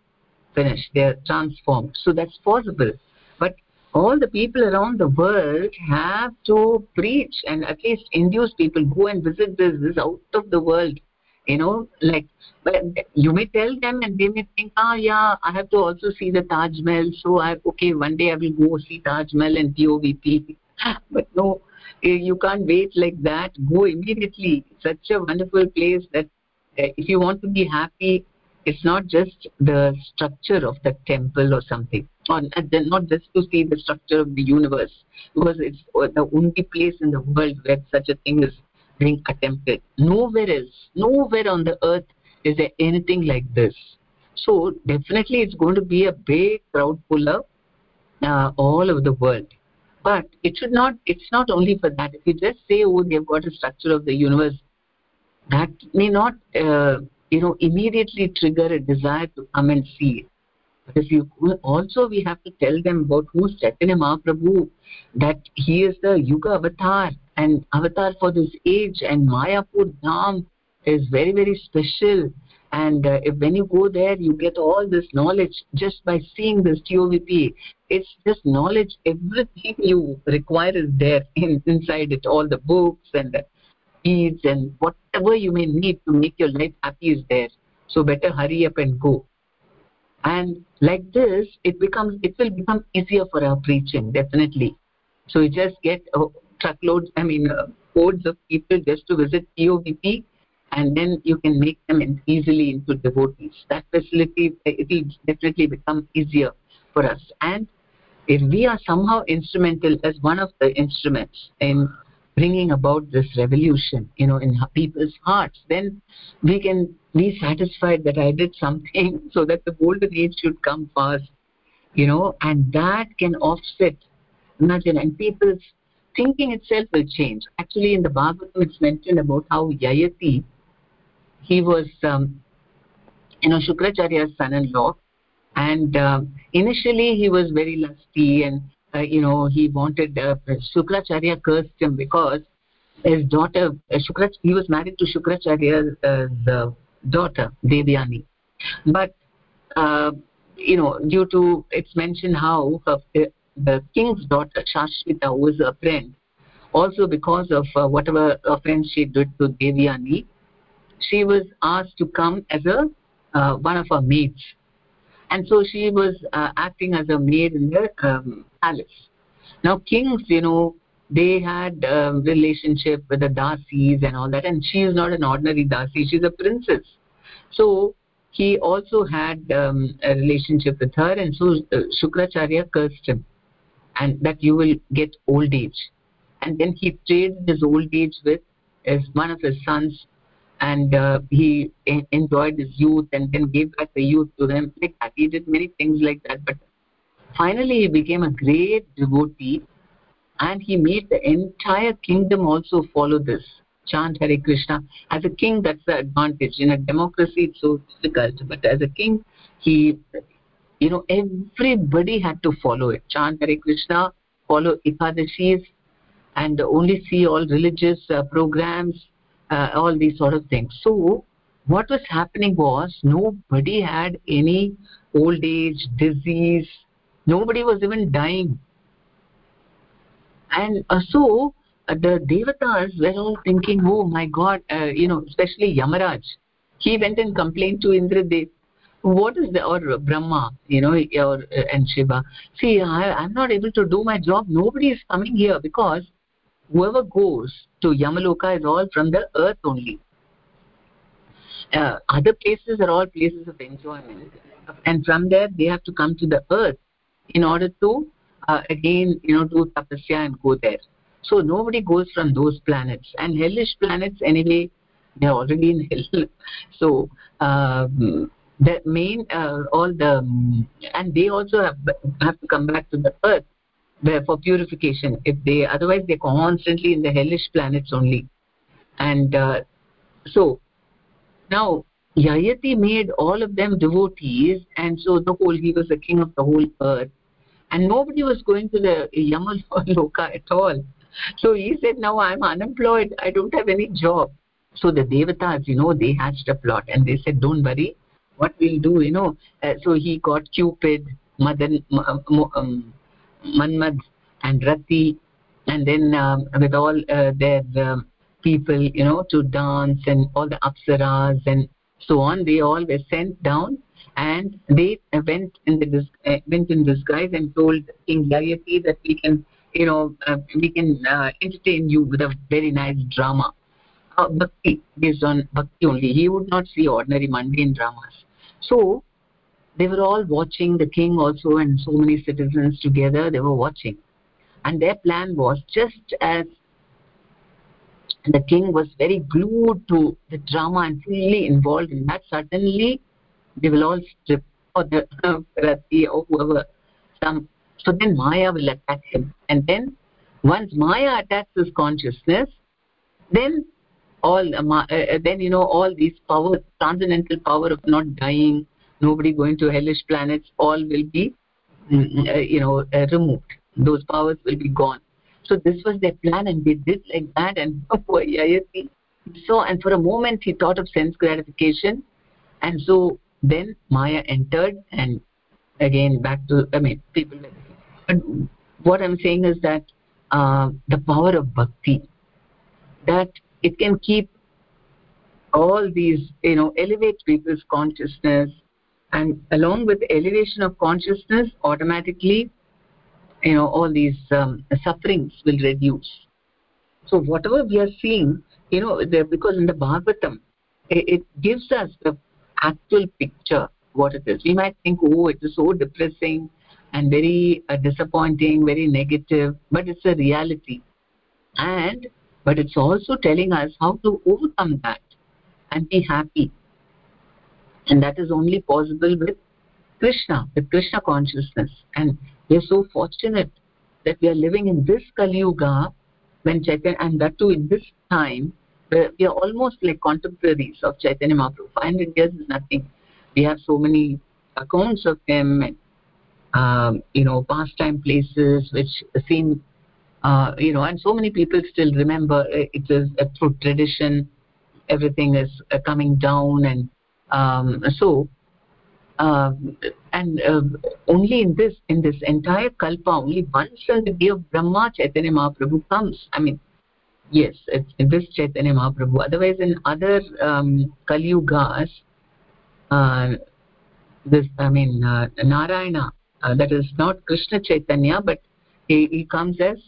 finish they are transformed. So that's possible. But all the people around the world have to preach and at least induce people go and visit this this out of the world you know like but you may tell them and they may think ah yeah i have to also see the taj mahal so i okay one day i will go see taj mahal and tovp but no you can't wait like that. Go immediately. Such a wonderful place that if you want to be happy it's not just the structure of the temple or something or not just to see the structure of the universe because it's the only place in the world where such a thing is being attempted. Nowhere else nowhere on the earth is there anything like this. So definitely it's going to be a big crowd puller uh, all over the world. But it should not it's not only for that. If you just say oh they've got a structure of the universe that may not uh, you know immediately trigger a desire to come and see it because also we have to tell them about who's Chaitanya Mahaprabhu that he is the Yuga avatar and avatar for this age and Mayapur Dham is very very special. And uh, if when you go there you get all this knowledge just by seeing this TOVP it's just knowledge everything you require is there in, inside it all the books and the needs and whatever you may need to make your life happy is there. So better hurry up and go and like this it becomes it will become easier for our preaching definitely. So you just get uh, truckloads i mean uh, hordes of people just to visit TOVP and then you can make them in easily into devotees. That facility it will definitely become easier for us. And if we are somehow instrumental as one of the instruments in bringing about this revolution you know in people's hearts then we can be satisfied that i did something so that the golden age should come fast you know and that can offset. Imagine and people's thinking itself will change. Actually in the bhagavatam it's mentioned about how yayati he was um, you know shukracharya's son-in-law. And uh, initially he was very lusty and uh, you know he wanted uh, Shukracharya cursed him because his daughter uh, Shukra he was married to Shukracharya's uh, daughter Devyani. But uh, you know due to it's mentioned how her, the king's daughter Shashvita was a friend also because of uh, whatever offense she did to Devyani she was asked to come as a uh, one of her maids. And so she was uh, acting as a maid in the um, palace. Now kings you know they had a relationship with the dasis and all that and she is not an ordinary dasi she's a princess. So he also had um, a relationship with her and so uh, shukracharya cursed him and that you will get old age. And then he traded his old age with as one of his sons and uh, he enjoyed his youth and then gave back the youth to them. Like that he did many things like that but finally he became a great devotee and he made the entire kingdom also follow this. Chant hare krishna. As a king that's the advantage. In a democracy it's so difficult. But as a king he you know everybody had to follow it. Chant hare krishna follow ekadashis and only see all religious uh, programs uh, all these sort of things. So what was happening was nobody had any old age disease. Nobody was even dying and uh, so uh, the devatas were all thinking oh my god uh, you know especially yamaraj. He went and complained to indradev. What is the or brahma you know or uh, and shiva? See I, i'm not able to do my job. Nobody is coming here because whoever goes to yamaloka is all from the earth only. Uh, other places are all places of enjoyment. And from there they have to come to the earth in order to uh, again you know do tapasya and go there. So nobody goes from those planets. And hellish planets anyway they're already in hell. So um, the main uh, all the um, and they also have, have to come back to the earth for purification. If they otherwise they're constantly in the hellish planets only. And uh, so now yayati made all of them devotees. And so the whole he was the king of the whole earth and nobody was going to the yamaloka at all. So he said now i'm unemployed. I don't have any job. So the devatas you know they hatched a plot and they said don't worry. What we'll do you know uh, so he got cupid madan um, Manmad and Rati, and then um, with all uh, their um, people, you know, to dance and all the apsaras and so on. They all were sent down and they went in the uh, went in disguise and told King Yayati that we can, you know, uh, we can uh, entertain you with a very nice drama. Uh, bhakti, based on bhakti only. He would not see ordinary mundane dramas. So they were all watching, the king also and so many citizens together, they were watching. And their plan was just as the king was very glued to the drama and fully involved in that, suddenly they will all strip or the Rati or whoever. Some, so then Maya will attack him. And then once Maya attacks his consciousness, then all uh, uh, then you know all these power transcendental power of not dying nobody going to hellish planets all will be mm, uh, you know uh, removed those powers will be gone so this was their plan and they did like that and so and for a moment he thought of sense gratification. And so then maya entered and again back to i mean people but what i'm saying is that uh, the power of bhakti that it can keep all these you know elevate people's consciousness and along with elevation of consciousness automatically you know all these um, sufferings will reduce. So whatever we are seeing you know because in the bhagavatam it, it gives us the actual picture what it is. We might think oh it is so depressing and very uh, disappointing very negative but it's a reality. And but it's also telling us how to overcome that and be happy. And that is only possible with krishna with krishna consciousness. And we are so fortunate that we are living in this kali yuga when chaitanya and that too in this time where we are almost like contemporaries of chaitanya mahaprabhu. 500 years is nothing. We have so many accounts of him and um, you know pastime places which seem uh, you know and so many people still remember uh, it is through tradition everything is uh, coming down and um, so uh, and uh, only in this in this entire kalpa only the day of brahma chaitanya mahaprabhu comes. I mean yes it's in this chaitanya mahaprabhu. Otherwise in other um, kali yugas uh, this i mean uh, narayana uh, that is not krishna chaitanya but he, he comes as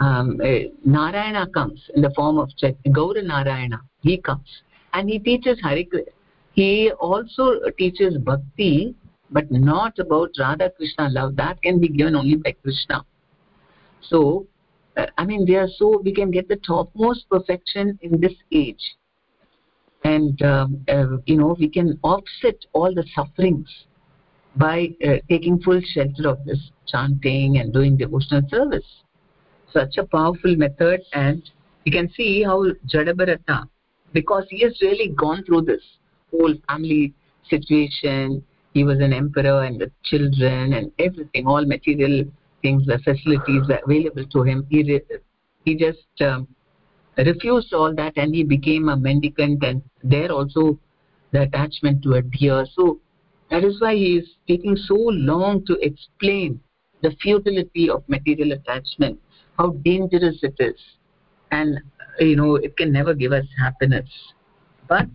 um, narayana comes in the form of chaitanya gaura narayana he comes. And he teaches hari he also teaches bhakti but not about radha krishna love that can be given only by krishna. So uh, i mean we are so we can get the topmost perfection in this age. And um, uh, you know we can offset all the sufferings by uh, taking full shelter of this chanting and doing devotional service. Such a powerful method. And you can see how jadabharata because he has really gone through this whole family situation he was an emperor and the children and everything all material things the facilities were available to him. He he just um, refused all that and he became a mendicant and there also the attachment to a deer so that is why he is taking so long to explain the futility of material attachment how dangerous it is. And you know it can never give us happiness. But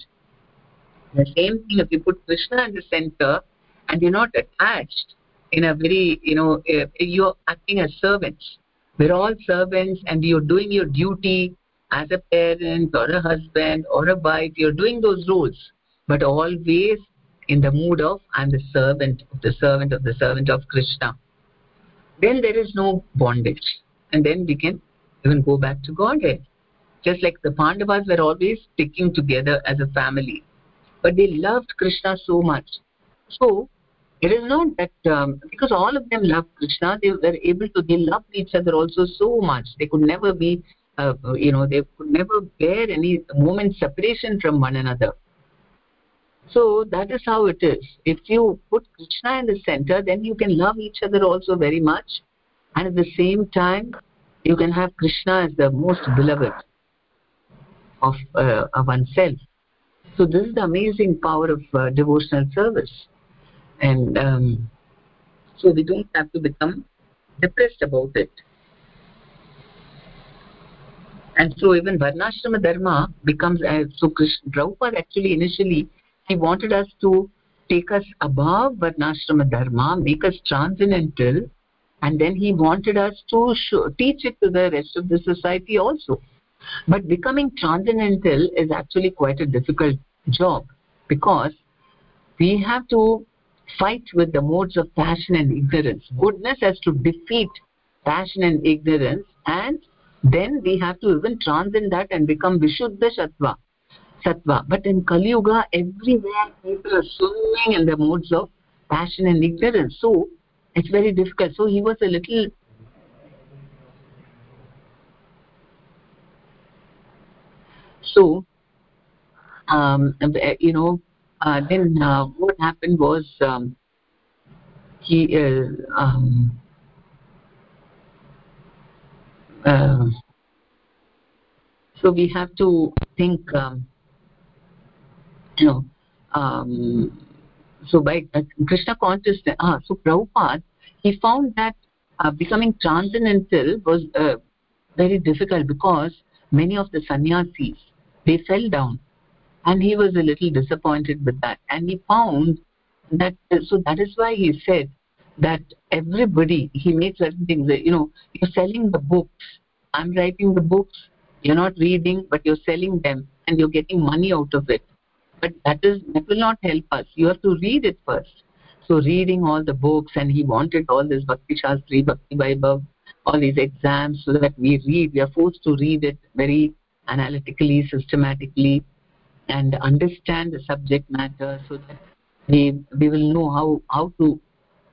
the same thing if you put krishna in the center and you're not attached in a very you know eh, you're acting as servants. We're all servants and you're doing your duty as a parent or a husband or a wife. You're doing those roles but always in the mood of i'm the servant of the servant of the servant of krishna. Then there is no bondage and then we can even go back to godhead. Just like the pandavas were always sticking together as a family but they loved krishna so much. So it is not that um, because all of them loved krishna they were able to they loved each other also so much. They could never be uh, you know they could never bear any moment separation from one another. So that is how it is. If you put krishna in the center then you can love each other also very much. And at the same time you can have krishna as the most beloved of, uh, of oneself so this is the amazing power of uh, devotional service. And um, so we don't have to become depressed about it. And so even varnashrama dharma becomes uh, so krishna prabhupada actually initially he wanted us to take us above varnashrama dharma make us transcendental and then he wanted us to show, teach it to the rest of the society also but becoming transcendental is actually quite a difficult job because we have to fight with the modes of passion and ignorance. Goodness has to defeat passion and ignorance and then we have to even transcend that and become vishuddha sattva sattva. But in kali yuga everywhere people are swimming in the modes of passion and ignorance. So it's very difficult. So he was a little so um, you know uh, then uh, what happened was um, he uh, um, uh, so we have to think um, you know um, so by uh, krishna consciousness ah, so prabhupada he found that uh, becoming transcendental was uh, very difficult because many of the sannyasis they fell down. And he was a little disappointed with that. And he found that so that is why he said that everybody he made certain things you know you're selling the books. I'm writing the books. You're not reading but you're selling them and you're getting money out of it. But that is that will not help us. You have to read it first. So reading all the books and he wanted all this bhakti shastri bhakti vaibhav all these exams so that we read. We are forced to read it very analytically systematically and understand the subject matter so that we we will know how how to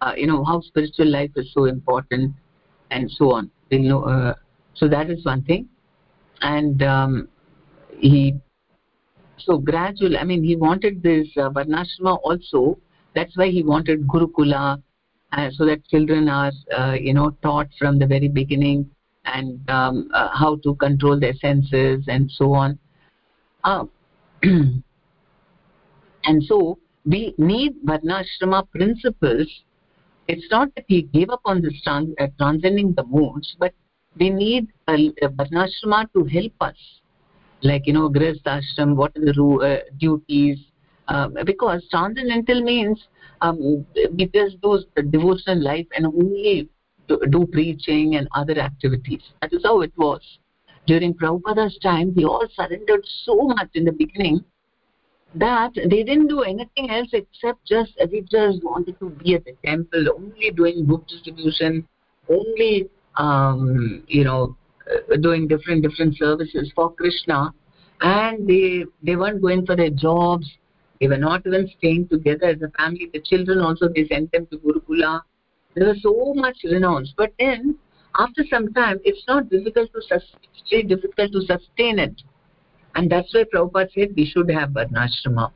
uh, you know how spiritual life is so important and so on. We'll know uh, so that is one thing. And um, he so gradual i mean he wanted this uh, varnashrama also. That's why he wanted gurukula uh, so that children are uh, you know taught from the very beginning and um, uh, how to control their senses and so on. Uh, and so we need varnashrama principles. It's not that he gave up on this trans uh, transcending the modes but we need a, a varnashrama to help us. Like you know grihastha what are the uh, duties? Uh, because transcendental means um, because those devotional life and only do, preaching and other activities. That is how it was. During Prabhupada's time they all surrendered so much in the beginning that they didn't do anything else except just they just wanted to be at the temple only doing book distribution only um, you know uh, doing different different services for krishna. And they they weren't going for their jobs. They were not even staying together as a family. The children also they sent them to gurukula there was so much renounce but then after some time it's not difficult to it's difficult to sustain it. And that's why Prabhupada said we should have Varnashrama.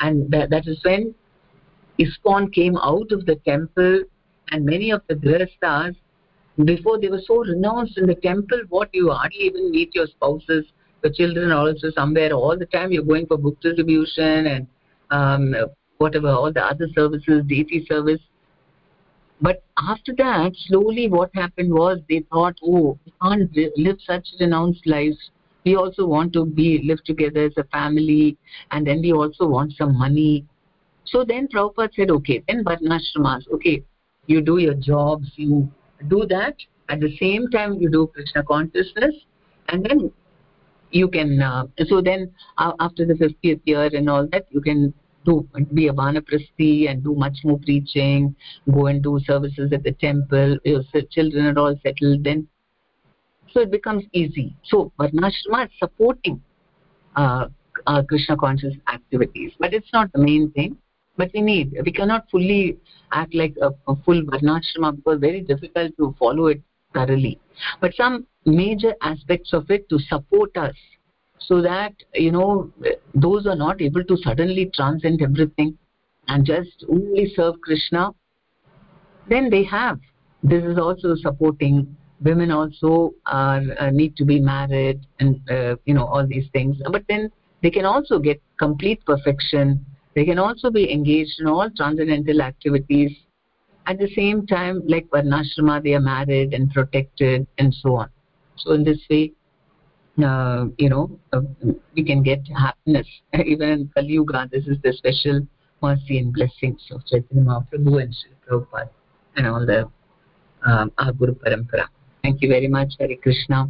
And that, that is when ISKCON came out of the temple and many of the grihasthas before they were so renounced in the temple what you hardly even meet your spouses the children also somewhere all the time you're going for book distribution and um, whatever all the other services deity service but after that slowly what happened was they thought oh we can't live such renounced lives. We also want to be live together as a family and then we also want some money. So then Prabhupada said okay then varnashramas okay you do your jobs you do that. At the same time you do krishna consciousness and then you can uh, so then uh, after the 50th year and all that you can do be a vanaprasthi and do much more preaching go and do services at the temple your children are all settled then. So it becomes easy. So varnashrama is supporting uh, uh, krishna conscious activities. But it's not the main thing. But we need we cannot fully act like a, a full varnashrama because very difficult to follow it thoroughly. But some major aspects of it to support us so that you know those are not able to suddenly transcend everything and just only serve krishna. Then they have this is also supporting women also are uh, need to be married and uh, you know all these things. But then they can also get complete perfection. They can also be engaged in all transcendental activities. At the same time like varnashrama they are married and protected and so on. So in this way uh, you know uh, we can get happiness. Even in kali yuga this is the special mercy and blessings of chaitanya mahaprabhu and Sri Prabhupada and all the um, our guru parampara. Thank you very much. Hare krishna.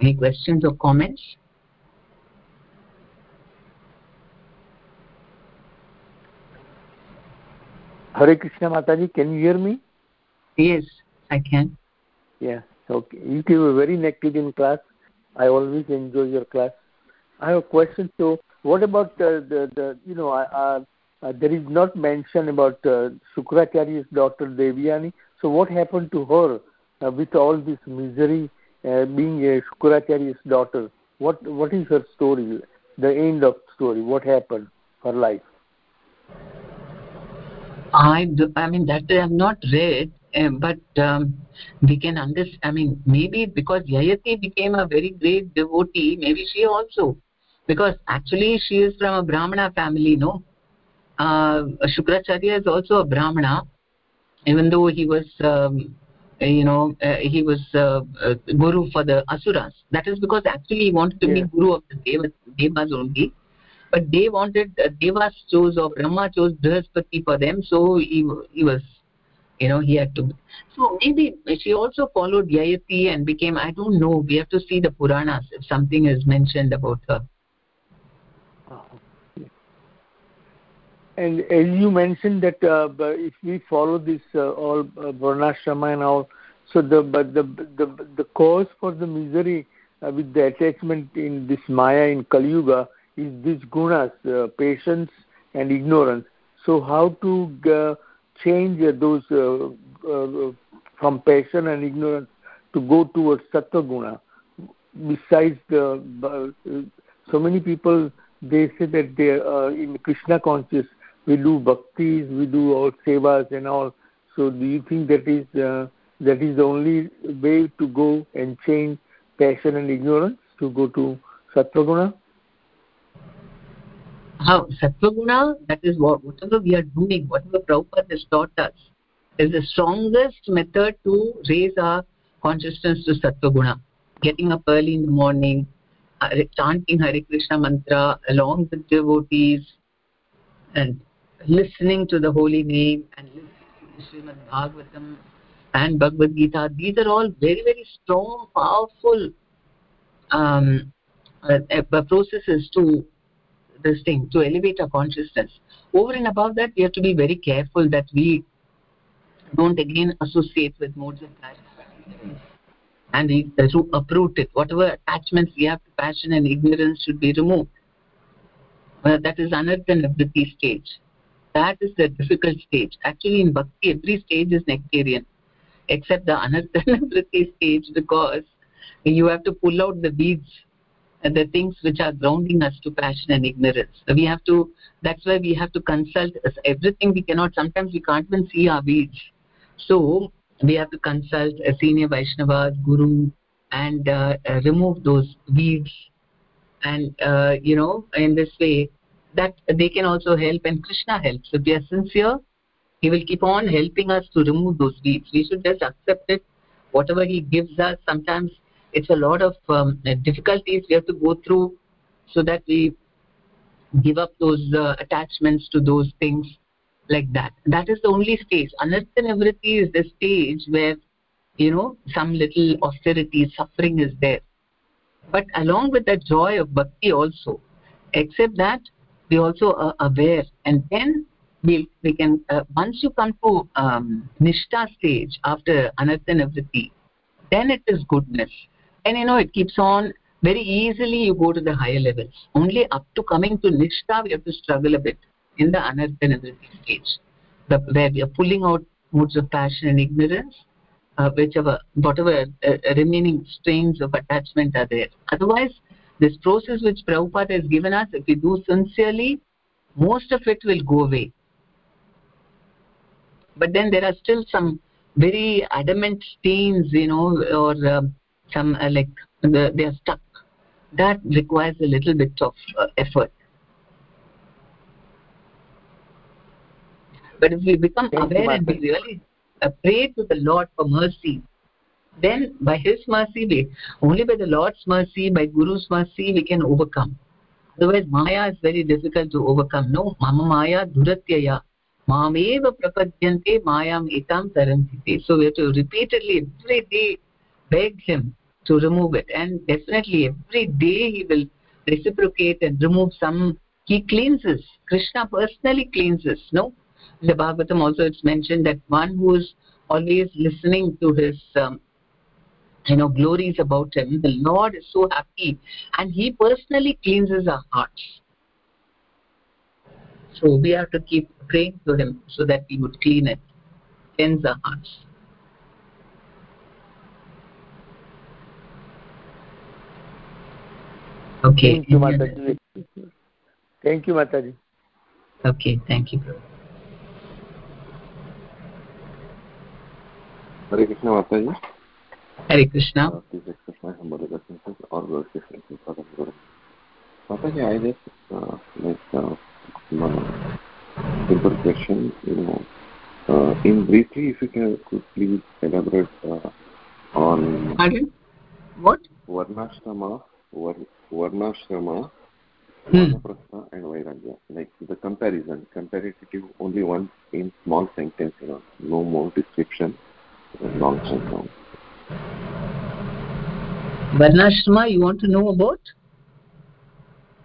Any questions or comments? Hare Krishna Mataji, can you hear me? Yes, I can. Yeah, okay. You give a very Nectarian class. I always enjoy your class. I have a question. So, what about uh, the, the, you know, uh, uh, there is not mention about uh, Shukracharya's daughter Devyani. So, what happened to her uh, with all this misery uh, being a Shukracharya's daughter? What What is her story? The end of story. What happened? Her life. I, do, I mean that I have not read, uh, but um, we can understand. I mean, maybe because Yayati became a very great devotee, maybe she also, because actually she is from a Brahmana family, no. Uh, Shukracharya is also a Brahmana, even though he was, um, you know, uh, he was uh, uh, guru for the Asuras. That is because actually he wanted to yeah. be guru of the Devas, Devas only but they wanted uh, devas chose or brahma chose brihaspati for them so he he was you know he had to so maybe she also followed yayati and became i don't know we have to see the puranas if something is mentioned about her and as you mentioned that uh, if we follow this uh, all uh, varnashrama and all so the but the the the cause for the misery uh, with the attachment in this maya in kali yuga is these gunas, uh, patience and ignorance. So how to uh, change those uh, uh, from passion and ignorance to go towards sattvaguna. Besides the, uh, so many people they say that they are in Krishna conscious. We do bhaktis, we do all sevas and all. So do you think that is uh, that is the only way to go and change passion and ignorance to go to sattva? How sattva that is what whatever we are doing whatever Prabhupada has taught us is the strongest method to raise our consciousness to sattva getting up early in the morning uh, chanting Hare Krishna mantra along with devotees and listening to the holy name and Srimad Bhagavatam and Bhagavad Gita these are all very very strong powerful um, uh, uh, processes to this thing to elevate our consciousness. Over and above that we have to be very careful that we don't again associate with modes of passion and we uh, to uproot it. Whatever attachments we have to passion and ignorance should be removed. That is anartha nivritti stage. That is the difficult stage. Actually in bhakti every stage is nectarian except the nivritti stage because you have to pull out the weeds the things which are grounding us to passion and ignorance. We have to that's why we have to consult everything we cannot sometimes we can't even see our weeds so we have to consult a senior vaishnavas guru and uh, uh, remove those weeds. And uh, you know in this way that they can also help and krishna helps. If we are sincere he will keep on helping us to remove those weeds. We should just accept it. Whatever he gives us sometimes it's a lot of um, difficulties we have to go through so that we give up those uh, attachments to those things like that. That is the only stage. Anartha nivritti is the stage where you know some little austerity suffering is there. But along with the joy of bhakti also except that we also are aware. And then we, we can uh, once you come to um, nishta stage after anartha nivritti then it is goodness and you know it keeps on very easily you go to the higher levels only up to coming to nishta we have to struggle a bit in the anartha nivritti stage. The, where we are pulling out moods of passion and ignorance uh, whichever whatever uh, remaining strains of attachment are there. Otherwise this process which Prabhupada has given us if we do sincerely most of it will go away. But then there are still some very adamant stains you know or um, some uh, like the, they are stuck. That requires a little bit of uh, effort. But if we become Thank aware and we really uh, pray to the lord for mercy then by his mercy we only by the lord's mercy by guru's mercy we can overcome. Otherwise maya is very difficult to overcome. No mama maya duratyaya. Mameva prapadyante mayam etam taranti so we have to repeatedly every day beg him to remove it. And definitely every day he will reciprocate and remove some he cleanses. Krishna personally cleanses no? In the bhagavatam also it's mentioned that one who is always listening to his um, you know glories about him the lord is so happy. And he personally cleanses our hearts. So we have to keep praying to him so that he would clean it cleanse our hearts okay Thank you, Mataji. Thank you, Mataji. okay thank you Prabhu. Hare Krishna Mataji. hare krishna Uh, please accept my humble obeisances or glorification for the Guru. Mataji, I just uh, like uh, one simple question. You know, uh, in briefly, if you can could please elaborate uh, on pardon what Varnashrama, Var, Varnashrama, Hmm. Vanaprastha and Vairagya. Like the comparison, comparative, only one in small sentence, you know, no more description, long sentence. varnashrama you want to know about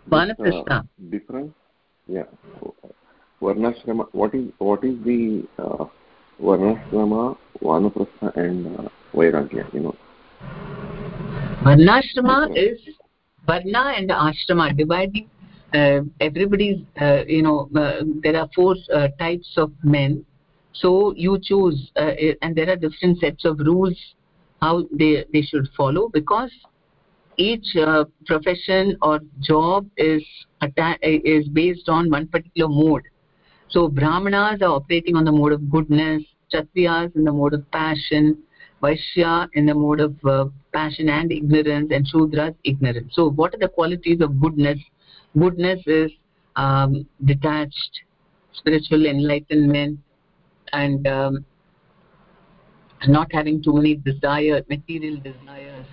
This, uh, vanaprastha difference, yeah. Varnashrama, what is what is the uh, Varnashrama, Vanaprastha and uh, Vairagya, you know? varnashrama is varna and ashrama dividing. Uh, everybody's uh, you know uh, there are four uh, types of men. So you choose uh, and there are different sets of rules how they they should follow because each uh, profession or job is is based on one particular mode. So brahmanas are operating on the mode of goodness kshatriyas in the mode of passion vaishya in the mode of uh, passion and ignorance and shudras ignorance. So what are the qualities of goodness? Goodness is um, detached spiritual enlightenment and um, not having too many desires material desires.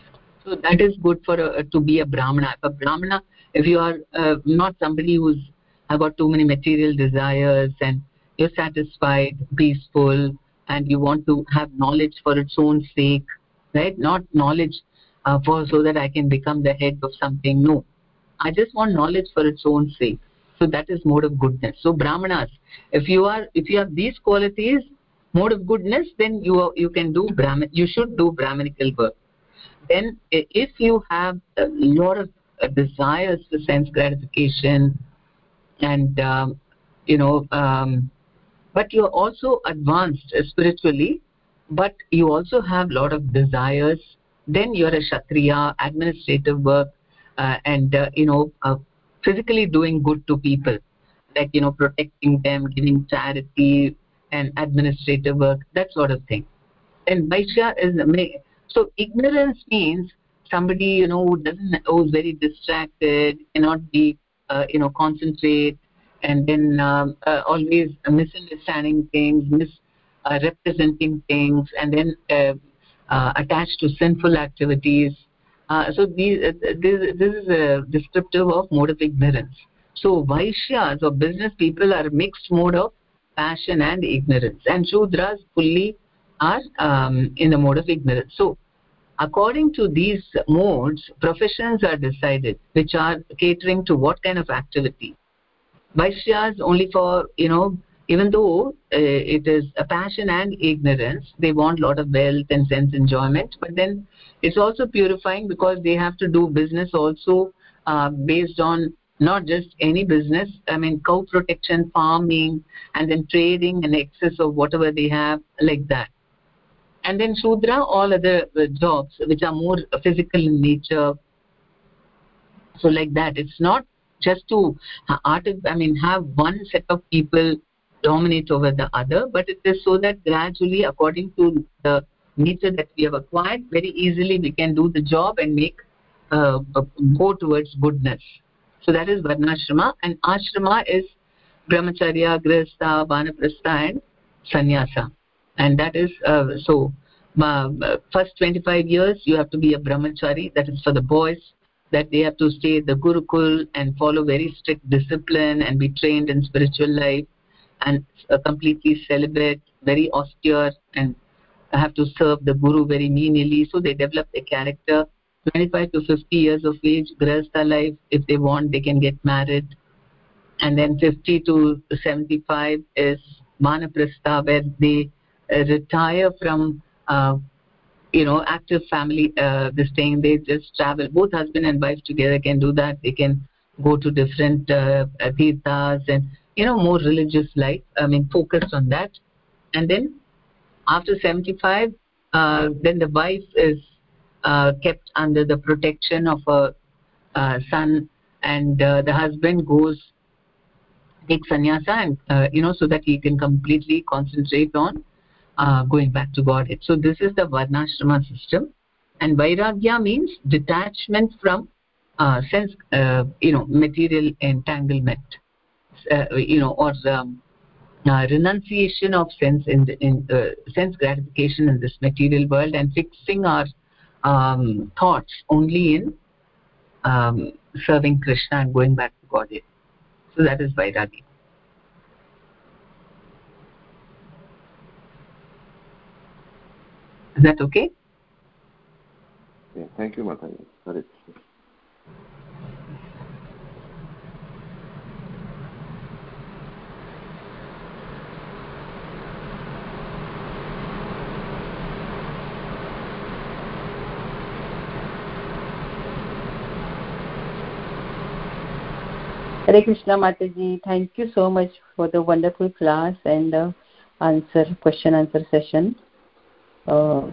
So that is good for a, to be a brahmana. If a brahmana if you are uh, not somebody who's got too many material desires and you're satisfied peaceful and you want to have knowledge for its own sake right? Not knowledge uh, for so that i can become the head of something. No. I just want knowledge for its own sake. So that is mode of goodness. So brahmanas if you are if you have these qualities mode of goodness then you are, you can do brahman you should do brahminical work. Then if you have a lot of uh, desires for sense gratification and um, you know um, but you're also advanced spiritually but you also have a lot of desires. Then you're a kshatriya administrative work uh, and uh, you know uh, physically doing good to people. Like you know protecting them giving charity and administrative work that sort of thing. And vaishya is so ignorance means somebody you know who doesn't who's very distracted cannot be uh, you know concentrate and then um, uh, always misunderstanding things misrepresenting uh, things and then uh, uh, attached to sinful activities. Uh, so these, this, this is a descriptive of mode of ignorance. So vaishyas or business people are mixed mode of passion and ignorance. And shudras fully are um, in the mode of ignorance. So according to these modes professions are decided which are catering to what kind of activity vaishyas only for you know even though uh, it is a passion and ignorance they want a lot of wealth and sense enjoyment but then it's also purifying because they have to do business also uh, based on not just any business i mean cow protection farming and then trading and excess of whatever they have like that. And then shudra all other uh, jobs which are more physical in nature. So like that it's not just to uh, i mean have one set of people dominate over the other but it is so that gradually according to the nature that we have acquired very easily we can do the job and make uh, go towards goodness. So that is varnashrama. And ashrama is brahmacharya grihastha vanaprastha and sannyasa. And that is uh, so uh, first 25 years you have to be a brahmachari that is for the boys that they have to stay at the gurukul and follow very strict discipline and be trained in spiritual life and uh, completely celibate very austere and have to serve the guru very menially. So they develop a character. 25 to 50 years of age grihastha life. If they want they can get married. And then 50 to 75 is vanaprastha where they uh, retire from uh, you know active family uh, this thing they just travel. Both husband and wife together can do that. They can go to different uh, tirthas and you know more religious life i mean focused on that. And then after 75 uh, then the wife is uh, kept under the protection of a uh, son and uh, the husband goes takes sannyasa and uh, you know so that he can completely concentrate on uh, going back to godhead so this is the varnashrama system. And vairagya means detachment from uh, sense uh, you know material entanglement uh, you know or um, renunciation of sense in, the, in sense gratification in this material world and fixing our um, thoughts only in um, serving krishna and going back to godhead so that is vairagya is that okay yeah thank you mataji Hare Krishna. Hare Krishna Mataji, thank you so much for the wonderful class and uh, answer question answer session. Uh,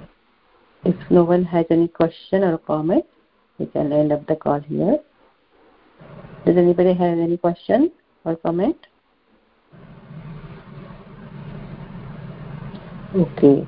if no one has any question or comment, we can end up the call here. Does anybody have any question or comment? Okay.